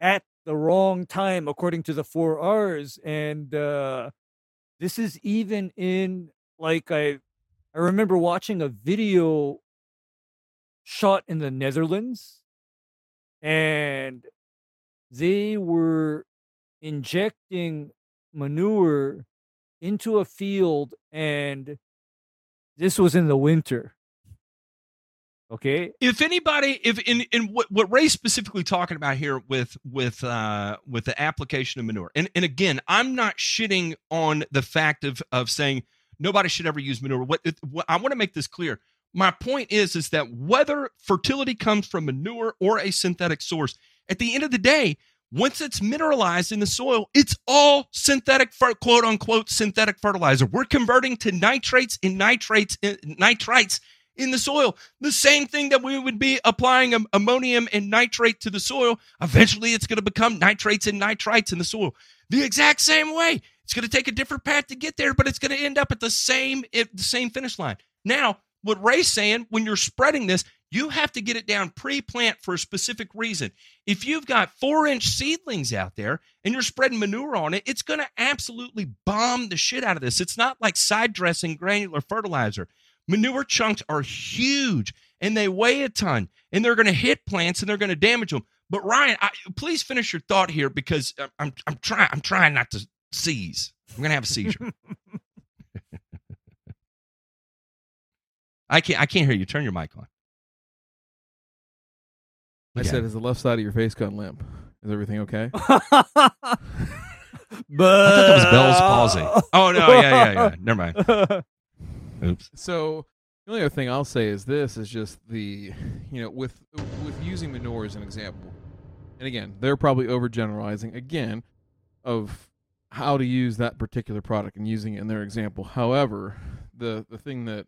at the wrong time according to the four r's and uh this is even in like i i remember watching a video shot in the netherlands and they were injecting manure into a field and this was in the winter Okay. if anybody if in in what, what ray's specifically talking about here with with uh with the application of manure and and again i'm not shitting on the fact of of saying nobody should ever use manure. What, what i want to make this clear. My point is is that whether fertility comes from manure or a synthetic source at the end of the day once it's mineralized in the soil it's all synthetic quote unquote synthetic fertilizer. We're converting to nitrates and nitrates uh, nitrites in the soil. The same thing that we would be applying ammonium and nitrate to the soil. Eventually, it's going to become nitrates and nitrites in the soil. The exact same way. It's going to take a different path to get there, but it's going to end up at the same at the same finish line. Now, what Ray's saying, when you're spreading this, you have to get it down pre-plant for a specific reason. If you've got four-inch seedlings out there and you're spreading manure on it, it's going to absolutely bomb the shit out of this. It's not like side dressing granular fertilizer. Manure chunks are huge and they weigh a ton and they're going to hit plants and they're going to damage them. But Ryan, I, please finish your thought here because I'm I'm, I'm trying I'm trying not to seize. I'm going to have a seizure. *laughs* I can't I can't hear you. Turn your mic on. I Okay. said, "Is the left side of your face gone limp? Is everything okay?" but *laughs* I thought that was Bell's palsy. Oh no, yeah, yeah, yeah. Never mind. *laughs* Oops. So the only other thing I'll say is this: is just the, you know, with with using manure as an example, and again, they're probably overgeneralizing again of how to use that particular product and using it in their example. However, the the thing that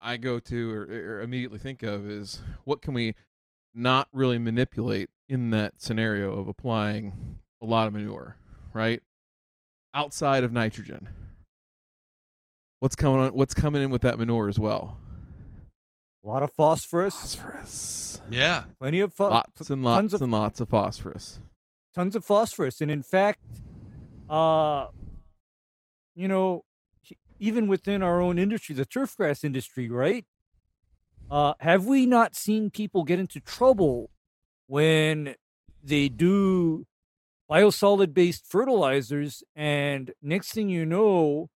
I go to or, or immediately think of is what can we not really manipulate in that scenario of applying a lot of manure, right? Outside of nitrogen. What's coming on what's coming in with that manure as well? a lot of phosphorus, Phosphorus. Yeah. plenty of pho- Lots and tons lots of- and lots of phosphorus. tons of phosphorus and in fact uh you know even within our own industry the turfgrass industry right uh have we not seen people get into trouble when they do biosolid based fertilizers and next thing you know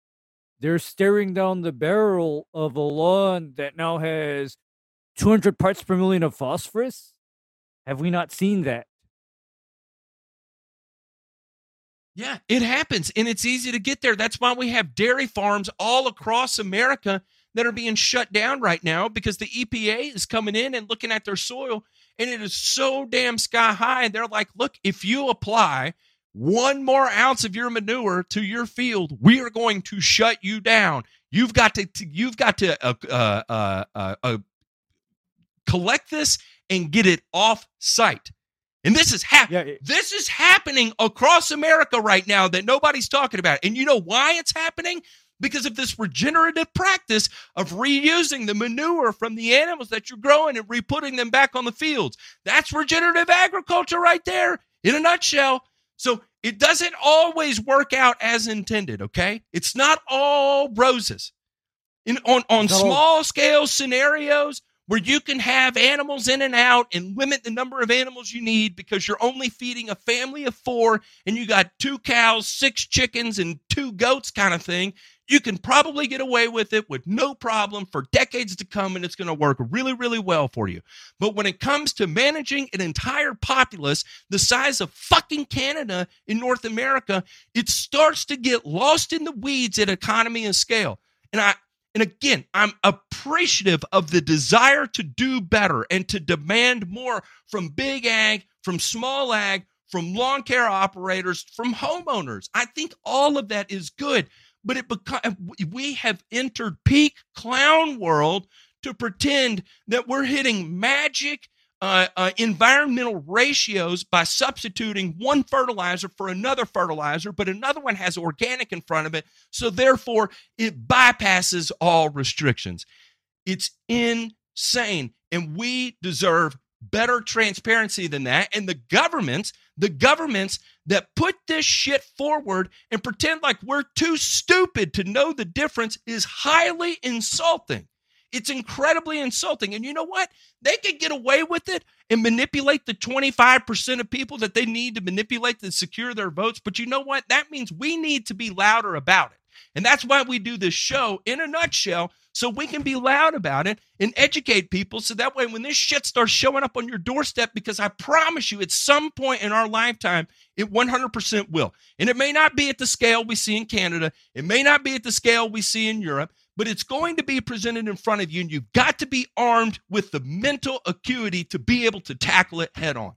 they're staring down the barrel of a lawn that now has 200 parts per million of phosphorus have we not seen that Yeah, it happens and it's easy to get there. That's why we have dairy farms all across America that are being shut down right now because the EPA is coming in and looking at their soil and it is so damn sky high. And they're like, look, if you apply one more ounce of your manure to your field, we are going to shut you down. You've got to, you've got to uh, uh, uh, uh, uh, collect this and get it off site. And this is happening. yeah it- This is happening across America right now that nobody's talking about. And you know why it's happening? Because of this regenerative practice of reusing the manure from the animals that you're growing and re-putting them back on the fields. That's regenerative agriculture right there in a nutshell. So it doesn't always work out as intended, okay? It's not all roses. In on, on small scale scenarios, where you can have animals in and out and limit the number of animals you need because you're only feeding a family of four and you got two cows, six chickens, and two goats kind of thing, you can probably get away with it with no problem for decades to come and it's going to work really, really well for you. But when it comes to managing an entire populace the size of fucking Canada in North America, it starts to get lost in the weeds at economy and scale. And I, and again, I'm appreciative of the desire to do better and to demand more from big ag, from small ag, from lawn care operators, from homeowners. I think all of that is good, but it beca- we have entered peak clown world to pretend that we're hitting magic uh, uh, environmental ratios by substituting one fertilizer for another fertilizer, but another one has organic in front of it. So therefore, it bypasses all restrictions. It's insane. And we deserve better transparency than that. And the governments, the governments that put this shit forward and pretend like we're too stupid to know the difference is highly insulting. It's incredibly insulting. And you know what? They could get away with it and manipulate the 25% of people that they need to manipulate to secure their votes. But you know what? That means we need to be louder about it. And that's why we do this show in a nutshell, so we can be loud about it and educate people. So that way, when this shit starts showing up on your doorstep, because I promise you, at some point in our lifetime, it 100% will. And it may not be at the scale we see in Canada, it may not be at the scale we see in Europe, but it's going to be presented in front of you, and you've got to be armed with the mental acuity to be able to tackle it head on.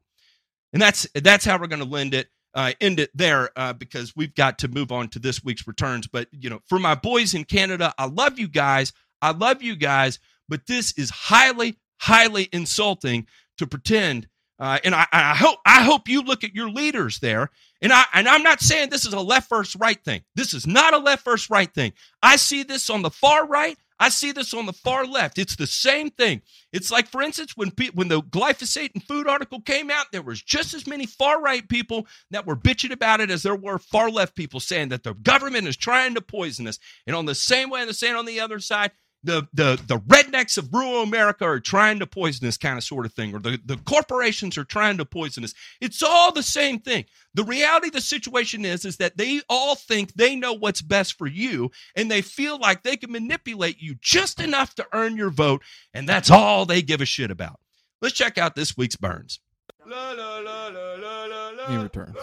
And that's that's how we're going to lend it. Uh, end it there uh, because we've got to move on to this week's returns. But you know, for my boys in Canada, I love you guys. I love you guys, but this is highly, highly insulting to pretend. Uh, and I, I hope I hope you look at your leaders there. And I and I'm not saying this is a left first right thing. This is not a left first right thing. I see this on the far right. I see this on the far left. It's the same thing. It's like, for instance, when pe- when the glyphosate and food article came out, there was just as many far right people that were bitching about it as there were far left people saying that the government is trying to poison us. And on the same way, the same on the other side, the the the rednecks of rural America are trying to poison this kind of sort of thing, or the, the corporations are trying to poison us. It's all the same thing. The reality of the situation is is that they all think they know what's best for you, and they feel like they can manipulate you just enough to earn your vote, and that's all they give a shit about. Let's check out this week's Burns. He returns.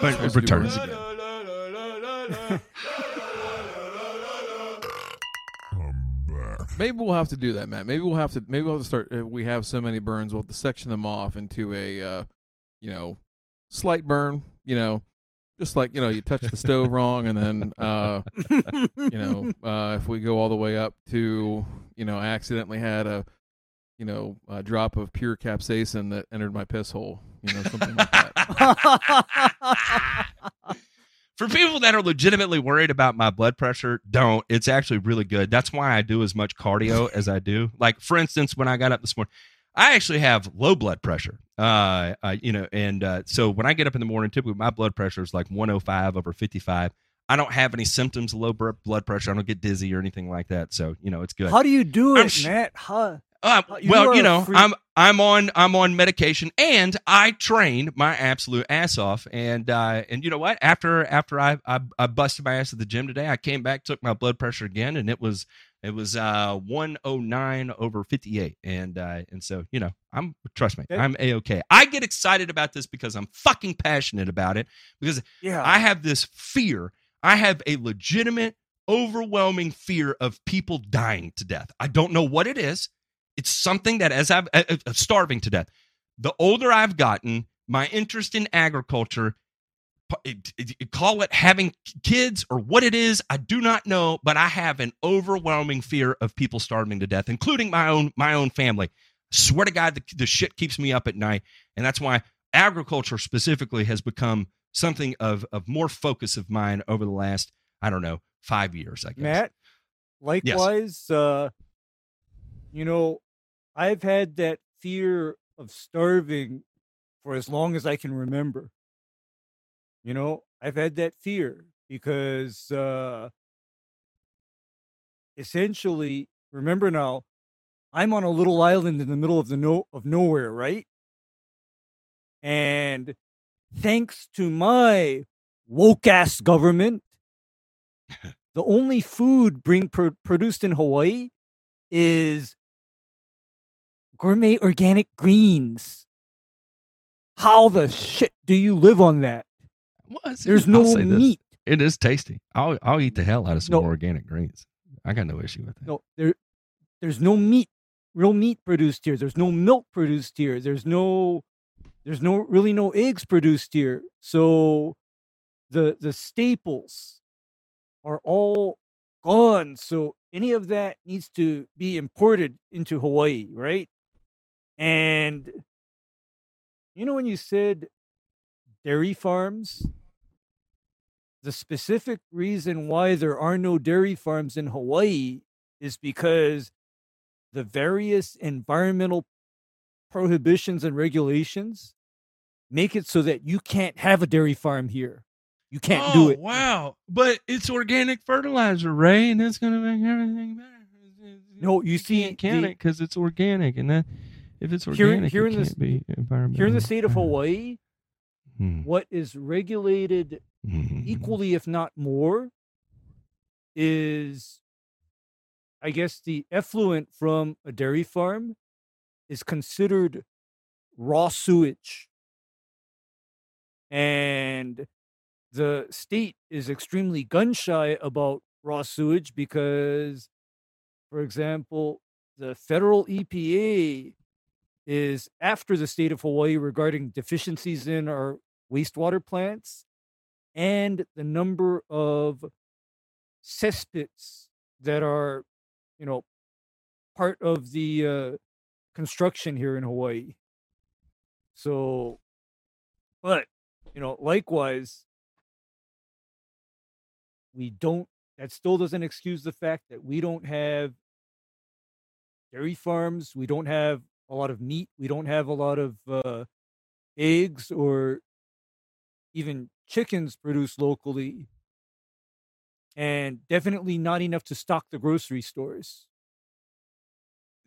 But Supposed to do returns again. *laughs* Maybe we'll have to do that, Matt. Maybe we'll have to. Maybe we'll have to start. uh, We have so many burns. We'll have to section them off into a, uh, you know, slight burn. You know, just like you know, you touch the stove *laughs* wrong, and then, uh, you know, uh, if we go all the way up to, you know, I accidentally had a, you know, a drop of pure capsaicin that entered my piss hole. You know, something like that. *laughs* For people that are legitimately worried about my blood pressure, don't. It's actually really good. That's why I do as much cardio *laughs* as I do. Like for instance, when I got up this morning, I actually have low blood pressure. Uh, uh you know, and uh, so when I get up in the morning, typically my blood pressure is like 105 over 55. I don't have any symptoms of low blood pressure. I don't get dizzy or anything like that. So you know, it's good. How do you do it, sh- Matt? How, Uh, Uh, you well, you know. I'm I'm on I'm on medication, and I train my absolute ass off. And uh, and you know what? After after I, I I busted my ass at the gym today, I came back, took my blood pressure again, and it was it was uh 109 over 58. And uh, and so you know, I'm trust me, I'm a okay. I get excited about this because I'm fucking passionate about it because yeah. I have this fear. I have a legitimate, overwhelming fear of people dying to death. I don't know what it is. It's something that, as I've uh, uh, starving to death. The older I've gotten, my interest in agriculture, p- it- it- call it having kids or what it is, I do not know. But I have an overwhelming fear of people starving to death, including my own my own family. Swear to God, the, the shit keeps me up at night, and that's why agriculture specifically has become something of of more focus of mine over the last I don't know five years. I guess. Matt, likewise, uh, you know, I've had that fear of starving for as long as I can remember. You know, I've had that fear because uh, essentially, remember now, I'm on a little island in the middle of the no of nowhere, right? And thanks to my woke ass government, the only food being pro- produced in Hawaii is gourmet organic greens. How the shit do you live on that? Well, There's no say this. meat. It is tasty. I'll I'll eat the hell out of some No. organic greens. I got no issue with that. No, there, there's no meat, real meat produced here. There's no milk produced here. There's no, there's no really no eggs produced here. So, the the staples are all gone. So any of that needs to be imported into Hawaii, right? And you know when you said dairy farms, the specific reason why there are no dairy farms in Hawaii is because the various environmental prohibitions and regulations make it so that you can't have a dairy farm here. You can't oh, do it. Wow. But it's organic fertilizer, Ray, and it's going to make everything better. No, you see, can't the- it because it's organic. And that, if it's Here- organic, here it in the can't s- be environmental. Here in the state of Hawaii, Hmm. what is regulated Mhm. equally, if not more, is I guess the effluent from a dairy farm is considered raw sewage. And the state is extremely gun shy about raw sewage because, for example, the federal EPA is after the state of Hawaii regarding deficiencies in our wastewater plants and the number of cesspits that are, you know, part of the uh, construction here in Hawaii. So, but you know, likewise, we don't. That still doesn't excuse the fact that we don't have dairy farms. We don't have a lot of meat. We don't have a lot of uh, eggs or even chickens produced locally, and definitely not enough to stock the grocery stores.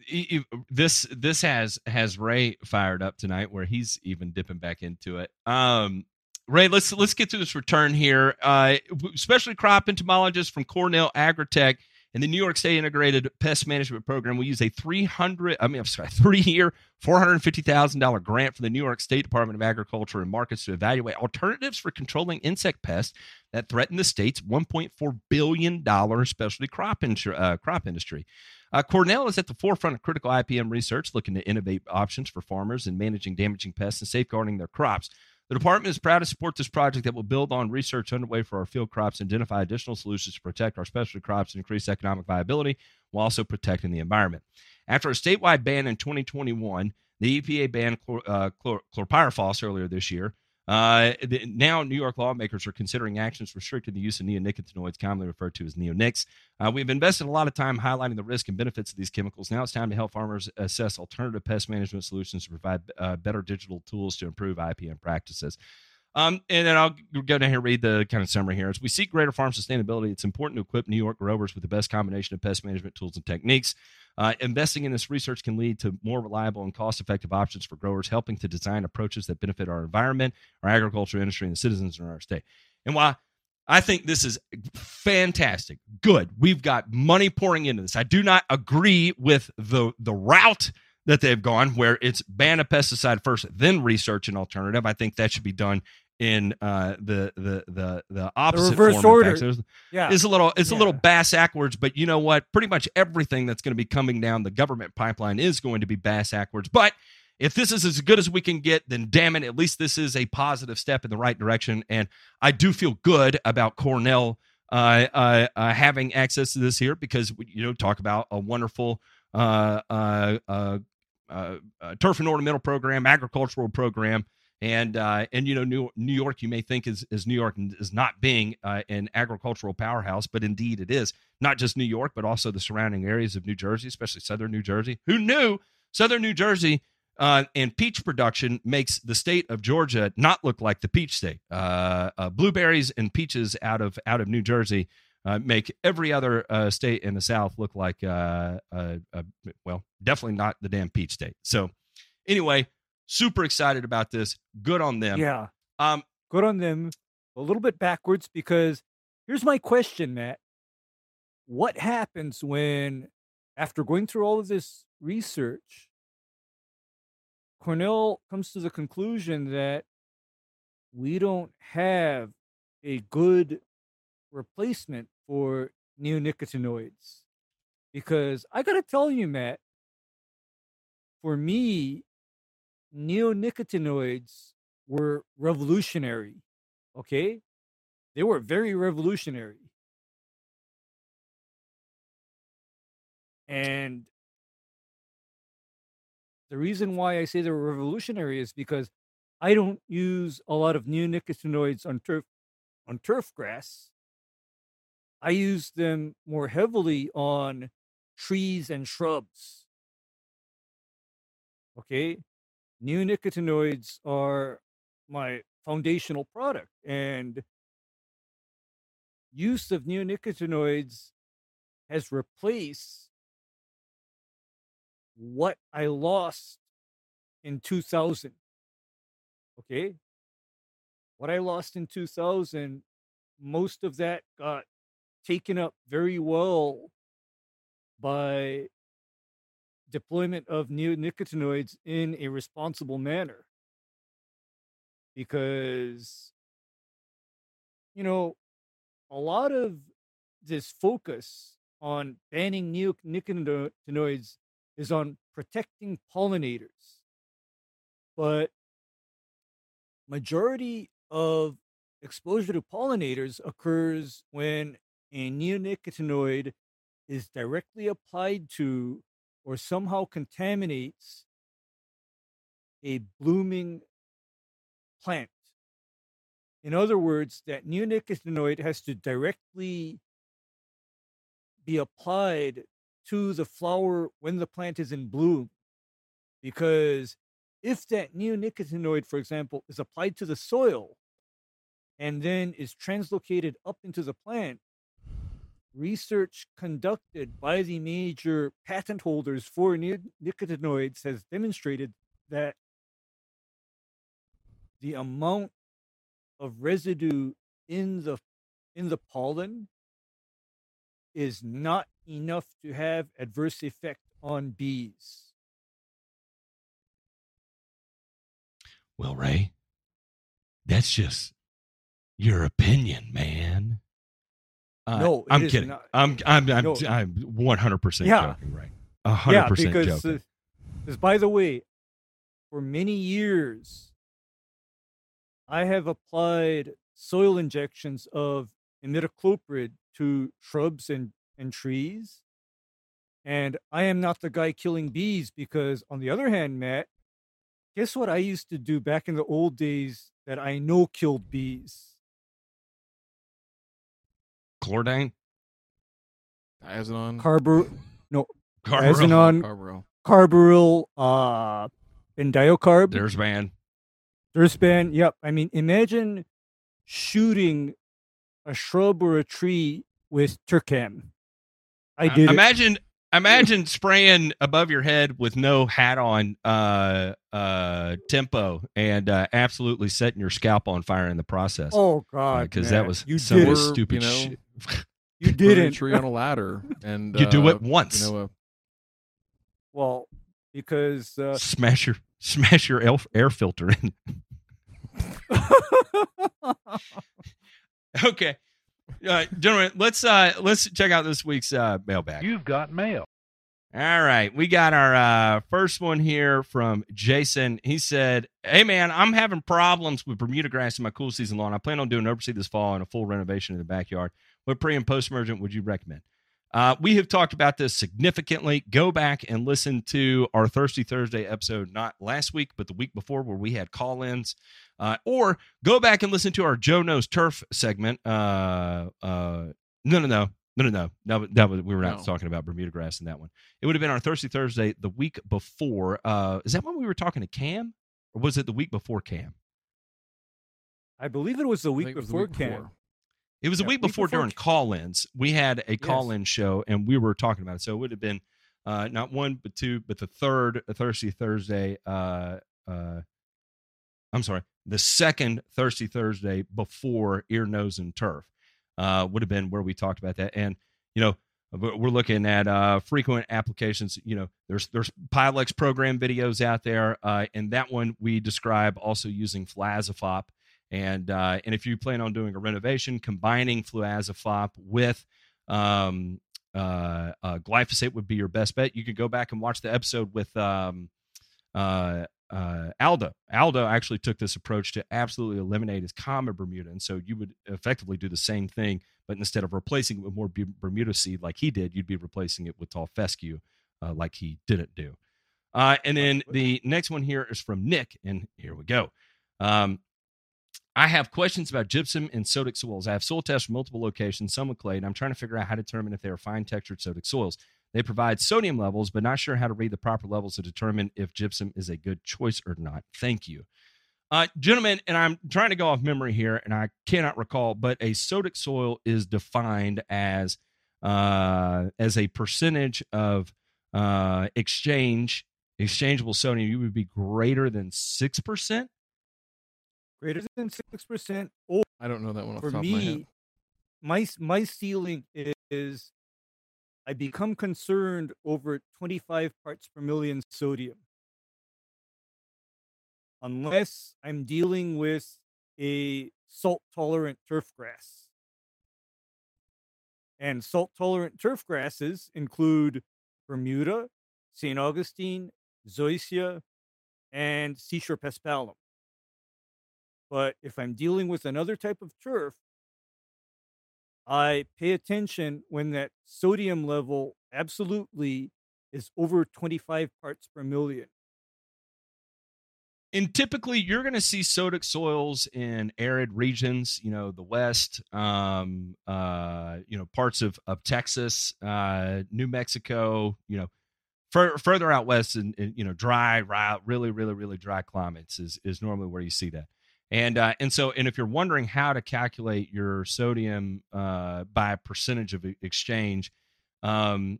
E- this this has has Ray fired up tonight, where he's even dipping back into it. Um, Ray, let's let's get to this return here. Uh, especially crop entomologists from Cornell Agritech and the New York State Integrated Pest Management Program we use a three hundred, I mean, I'm sorry, *laughs* three year, four hundred fifty thousand dollar grant from the New York State Department of Agriculture and Markets to evaluate alternatives for controlling insect pests that threaten the state's one point four billion dollar specialty crop uh, crop industry. Uh, Cornell is at the forefront of critical IPM research, looking to innovate options for farmers in managing damaging pests and safeguarding their crops. The department is proud to support this project that will build on research underway for our field crops and identify additional solutions to protect our specialty crops and increase economic viability while also protecting the environment. After a statewide ban in 2021, the EPA banned chlor, uh, chlor, chlorpyrifos earlier this year. Uh, the, now, New York lawmakers are considering actions restricting the use of neonicotinoids, commonly referred to as neonics. Uh, we've invested a lot of time highlighting the risk and benefits of these chemicals. Now it's time to help farmers assess alternative pest management solutions to provide uh, better digital tools to improve IPM practices. Um, and then I'll go down here and read the kind of summary here. As we seek greater farm sustainability, it's important to equip New York growers with the best combination of pest management tools and techniques. Uh, investing in this research can lead to more reliable and cost effective options for growers, helping to design approaches that benefit our environment, our agriculture industry, and the citizens in our state. And while I think this is fantastic, good, we've got money pouring into this. I do not agree with the the route that they've gone, where it's ban a pesticide first, then research an alternative. I think that should be done in uh, the the the the opposite reverse form. Order. There's- Yeah. it's a little it's a little bass backwards, but you know what? Pretty much everything that's going to be coming down the government pipeline is going to be bass backwards. But if this is as good as we can get, then damn it, at least this is a positive step in the right direction. And I do feel good about Cornell uh, uh, uh, having access to this here because you know talk about a wonderful uh, uh, uh, uh, uh, turf and ornamental program, agricultural program, and uh, and you know New, New York you may think is is New York is not being uh, an agricultural powerhouse, but indeed it is. Not just New York, but also the surrounding areas of New Jersey, especially southern New Jersey. Who knew southern New Jersey uh, and peach production makes the state of Georgia not look like the peach state. Uh, uh, blueberries and peaches out of out of New Jersey uh, make every other uh, state in the South look like, uh, well, definitely not the damn peach state. So, anyway, super excited about this. Good on them. Yeah. Um, Good on them. A little bit backwards because here's my question, Matt. What happens when, after going through all of this research, Cornell comes to the conclusion that we don't have a good replacement for neonicotinoids? Because I got to tell you, Matt, for me, neonicotinoids were revolutionary. Okay? They were very revolutionary. And the reason why I say they're revolutionary is because I don't use a lot of neonicotinoids on turf on turf grass. I use them more heavily on trees and shrubs. Okay? Neonicotinoids are my foundational product and use of neonicotinoids has replaced what I lost in 2000. Okay? what I lost in 2000, most of that got taken up very well by deployment of neonicotinoids in a responsible manner. Because, you know, a lot of this focus on banning neonicotinoids is on protecting pollinators. But majority of exposure to pollinators occurs when a neonicotinoid is directly applied to or somehow contaminates a blooming plant. In other words, that neonicotinoid has to directly be applied to the flower when the plant is in bloom. Because if that neonicotinoid, for example, is applied to the soil and then is translocated up into the plant, research conducted by the major patent holders for neonicotinoids has demonstrated that the amount of residue in the in the pollen is not enough to have adverse effect on bees. Well, Ray, that's just your opinion, man. Uh, No, I'm kidding. not. I'm I'm I'm No. I'm 100 percent Yeah. joking, Ray. yeah, hundred percent because, joking. because by the way, for many years, I have applied soil injections of imidacloprid to shrubs and, and trees. And I am not the guy killing bees because, on the other hand, Matt, guess what I used to do back in the old days that I know killed bees? Chlordane, Diazinon. Carbur, Carbaryl, Azinon, Carbaryl. carbaryl, uh, diocarb. There's man. Dursban, yep. I mean, imagine shooting a shrub or a tree with Turcam. I did. it. Imagine imagine spraying above your head with no hat on, uh, uh, tempo, and uh, absolutely setting your scalp on fire in the process. Oh God, because that was you some did of the stupid you know, shit. *laughs* You *laughs* didn't. tree on a ladder, and You do uh, it once. You know, uh, Well, because uh, smash your smash your air, air filter in. *laughs* okay, uh, gentlemen, let's uh, let's check out this week's uh, mailbag. You've got mail. All right, we got our uh, first one here from Jason. He said, "Hey man, I'm having problems with Bermuda grass in my cool season lawn. I plan on doing oversee this fall and a full renovation in the backyard. What pre and post emergent would you recommend?" Uh, we have talked about this significantly. Go back and listen to our Thirsty Thursday episode, not last week, but the week before, where we had call ins. Uh, or go back and listen to our Joe Knows Turf segment. Uh, uh, no, no, no. No, no, no. No, that was, we were not No. talking about Bermuda grass in that one. It would have been our Thirsty Thursday the week before. Uh, is that when we were talking to Cam? Or was it the week before Cam? I believe it was the week think it was the before Cam. It was a Yeah, week week before, before during call ins. We had a call in show and we were talking about it. So it would have been uh, not one, but two, but the third Thirsty Thursday. Uh, uh, I'm sorry, the second Thirsty Thursday before Ear, Nose, and Turf uh, would have been where we talked about that. And, you know, we're looking at uh, frequent applications. You know, there's there's Pylex program videos out there. Uh, and that one we describe also using Fluazifop. And uh, and if you plan on doing a renovation, combining fluazifop with um, uh, uh, glyphosate would be your best bet. You could go back and watch the episode with um, uh, uh, Aldo. Aldo actually took this approach to absolutely eliminate his common Bermuda, and so you would effectively do the same thing, but instead of replacing it with more Bermuda seed like he did, you'd be replacing it with tall fescue uh, like he didn't do. Uh, and then the next one here is from Nick, and here we go. Um, I have questions about gypsum and sodic soils. I have soil tests from multiple locations, some with clay, and I'm trying to figure out how to determine if they are fine textured sodic soils. They provide sodium levels, but not sure how to read the proper levels to determine if gypsum is a good choice or not. Thank you. Uh, gentlemen, and I'm trying to go off memory here, and I cannot recall, but a sodic soil is defined as uh, as a percentage of uh, exchange exchangeable sodium. You would be greater than six percent greater than six percent, or I don't know that one off for the top of my head. me, my my ceiling is I become concerned over 25 parts per million sodium. Unless I'm dealing with a salt tolerant turf grass. And salt tolerant turf grasses include Bermuda, St. Augustine, Zoysia, and Seashore paspalum. But if I'm dealing with another type of turf, I pay attention when that sodium level absolutely is over 25 parts per million. and typically you're going to see sodic soils in arid regions you know the west um uh you know parts of of texas uh new mexico you know fur- further out west and you know dry, dry really really really dry climates is is normally where you see that and uh and so and if you're wondering how to calculate your sodium uh by percentage of exchange um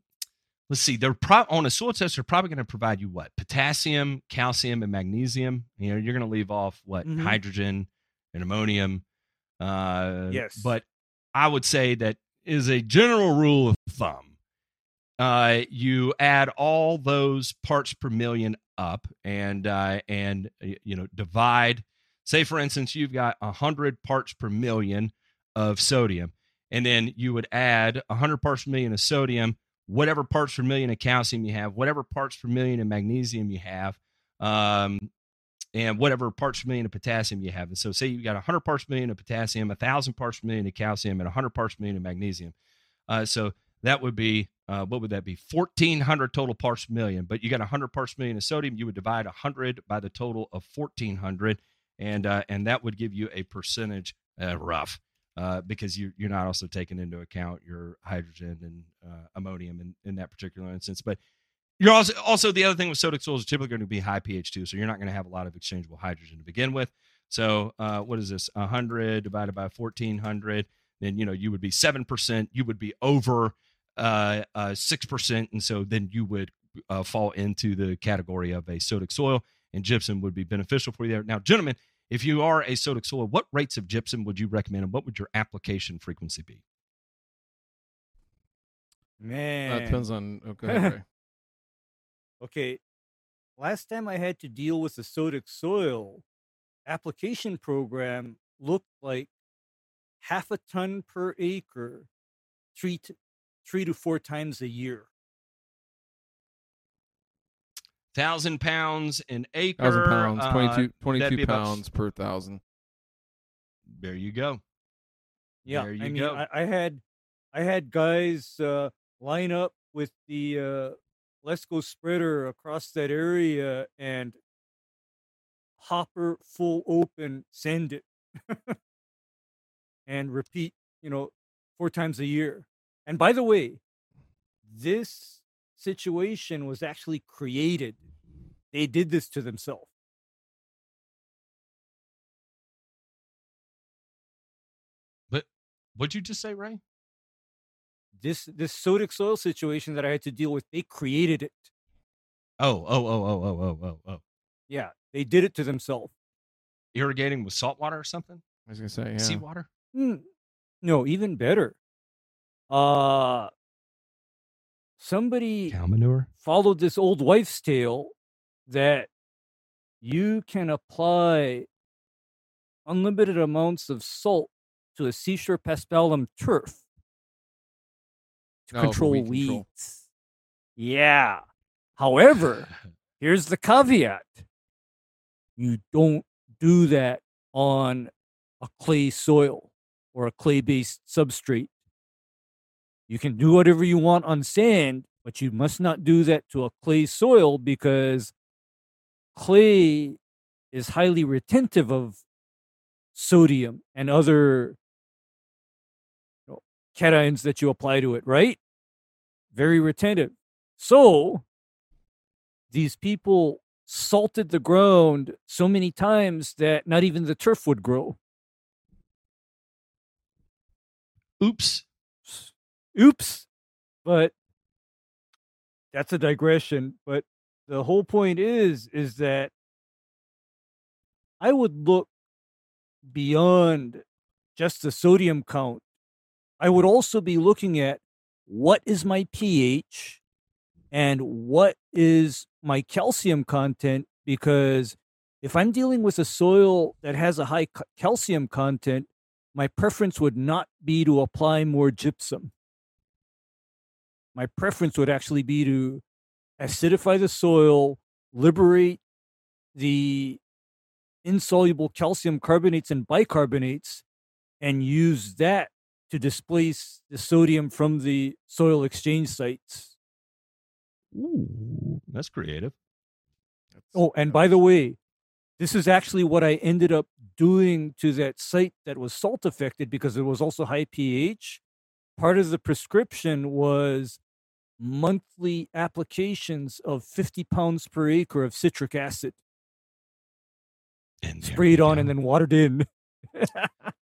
let's see they're pro- on a soil test they're probably going to provide you what potassium calcium and magnesium you know you're going to leave off what Mhm. hydrogen and ammonium uh Yes. but i would say that is a general rule of thumb uh you add all those parts per million up and uh and you know divide say for instance you've got 100 parts per million of sodium and then you would add 100 parts per million of sodium whatever parts per million of calcium you have, whatever parts per million of magnesium you have, um, and whatever parts per million of potassium you have. And so, say you've got 100 parts per million of potassium, 1,000 parts per million of calcium, and 100 parts per million of magnesium. Uh, so that would be uh, what would that be? 1,400 total parts per million. But you got 100 parts per million of sodium. You would divide 100 by the total of 1,400, and uh, and that would give you a percentage uh, rough uh, because you, you're not also taking into account your hydrogen and uh, ammonium in, in that particular instance. But you're also also the other thing with sodic soils is typically going to be high pH too, so you're not going to have a lot of exchangeable hydrogen to begin with. So uh, what is this? 100 divided by 1400, then you know you would be seven percent. You would be over uh, six percent, and so then you would uh, fall into the category of a sodic soil, and gypsum would be beneficial for you there. Now, gentlemen, if you are a sodic soil, what rates of gypsum would you recommend, and what would your application frequency be? Man. That depends on. oh, Okay, *laughs* Okay. Last time I had to deal with the sodic soil application program looked like half a ton per acre, three to, three to four times a year. Thousand pounds an acre. thousand pounds, uh, 22, 22 be about- pounds per thousand. There you go. Yeah, There you I mean, go. I, I had, I had guys uh, line up with the uh, LESCO spreader across that area and hopper full open, send it, *laughs* and repeat. You know, four times a year. And by the way, this situation was actually created. They did this to themselves. But what'd you just say, Ray? This this sodic soil situation that I had to deal with, they created it. Oh, oh, oh, oh, oh, oh, oh, oh. Yeah, they did it to themselves. Irrigating with salt water or something? I was gonna say, yeah. Seawater? Hmm. No, even better. Uh somebody Cow manure? followed this old wife's tale that you can apply unlimited amounts of salt to a seashore paspalum turf to Oh, for control weed weeds. control. Yeah. However, *laughs* here's the caveat. You don't do that on a clay soil or a clay based substrate. You can do whatever you want on sand, but you must not do that to a clay soil because clay is highly retentive of sodium and other you know, cations that you apply to it, right? Very retentive. So these people salted the ground so many times that not even the turf would grow. Oops. Oops. But that's a digression. But the whole point is is that I would look beyond just the sodium count, I would also be looking at what is my pH and what is my calcium content because if I'm dealing with a soil that has a high calcium content, my preference would not be to apply more gypsum. My preference would actually be to acidify the soil, liberate the insoluble calcium carbonates and bicarbonates, and use that to displace the sodium from the soil exchange sites. Ooh, that's creative. Oh, and by the way, this is actually what I ended up doing to that site that was salt affected because it was also high pH. Part of the prescription was monthly applications of 50 pounds per acre of citric acid And sprayed on go. and then watered in. *laughs*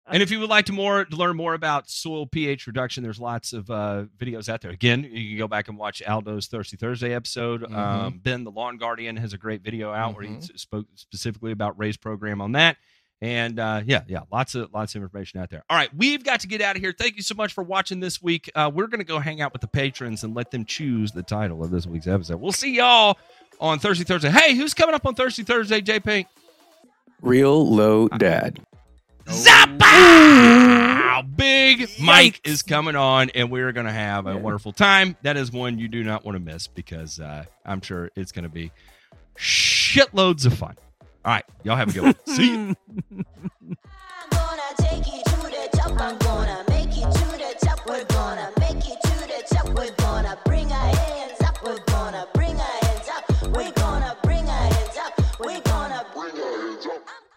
And if you would like to more to learn more about soil pH reduction, there's lots of uh, videos out there. Again, you can go back and watch Aldo's Thirsty Thursday episode. Mhm. Um, ben, the lawn guardian, has a great video out where he Mhm. spoke specifically about Ray's program on that. And uh, yeah, yeah, lots of lots of information out there. All right, we've got to get out of here. Thank you so much for watching this week. Uh, we're going to go hang out with the patrons and let them choose the title of this week's episode. We'll see y'all on Thursday Thursday. Hey, who's coming up on Thursday Thursday? J Pink? Real low dad. Zappa! Big Mike is coming on, and we're going to have a wonderful time. That is one you do not want to miss because uh, I'm sure it's going to be shitloads of fun. All right, y'all have a good one. See you. *laughs*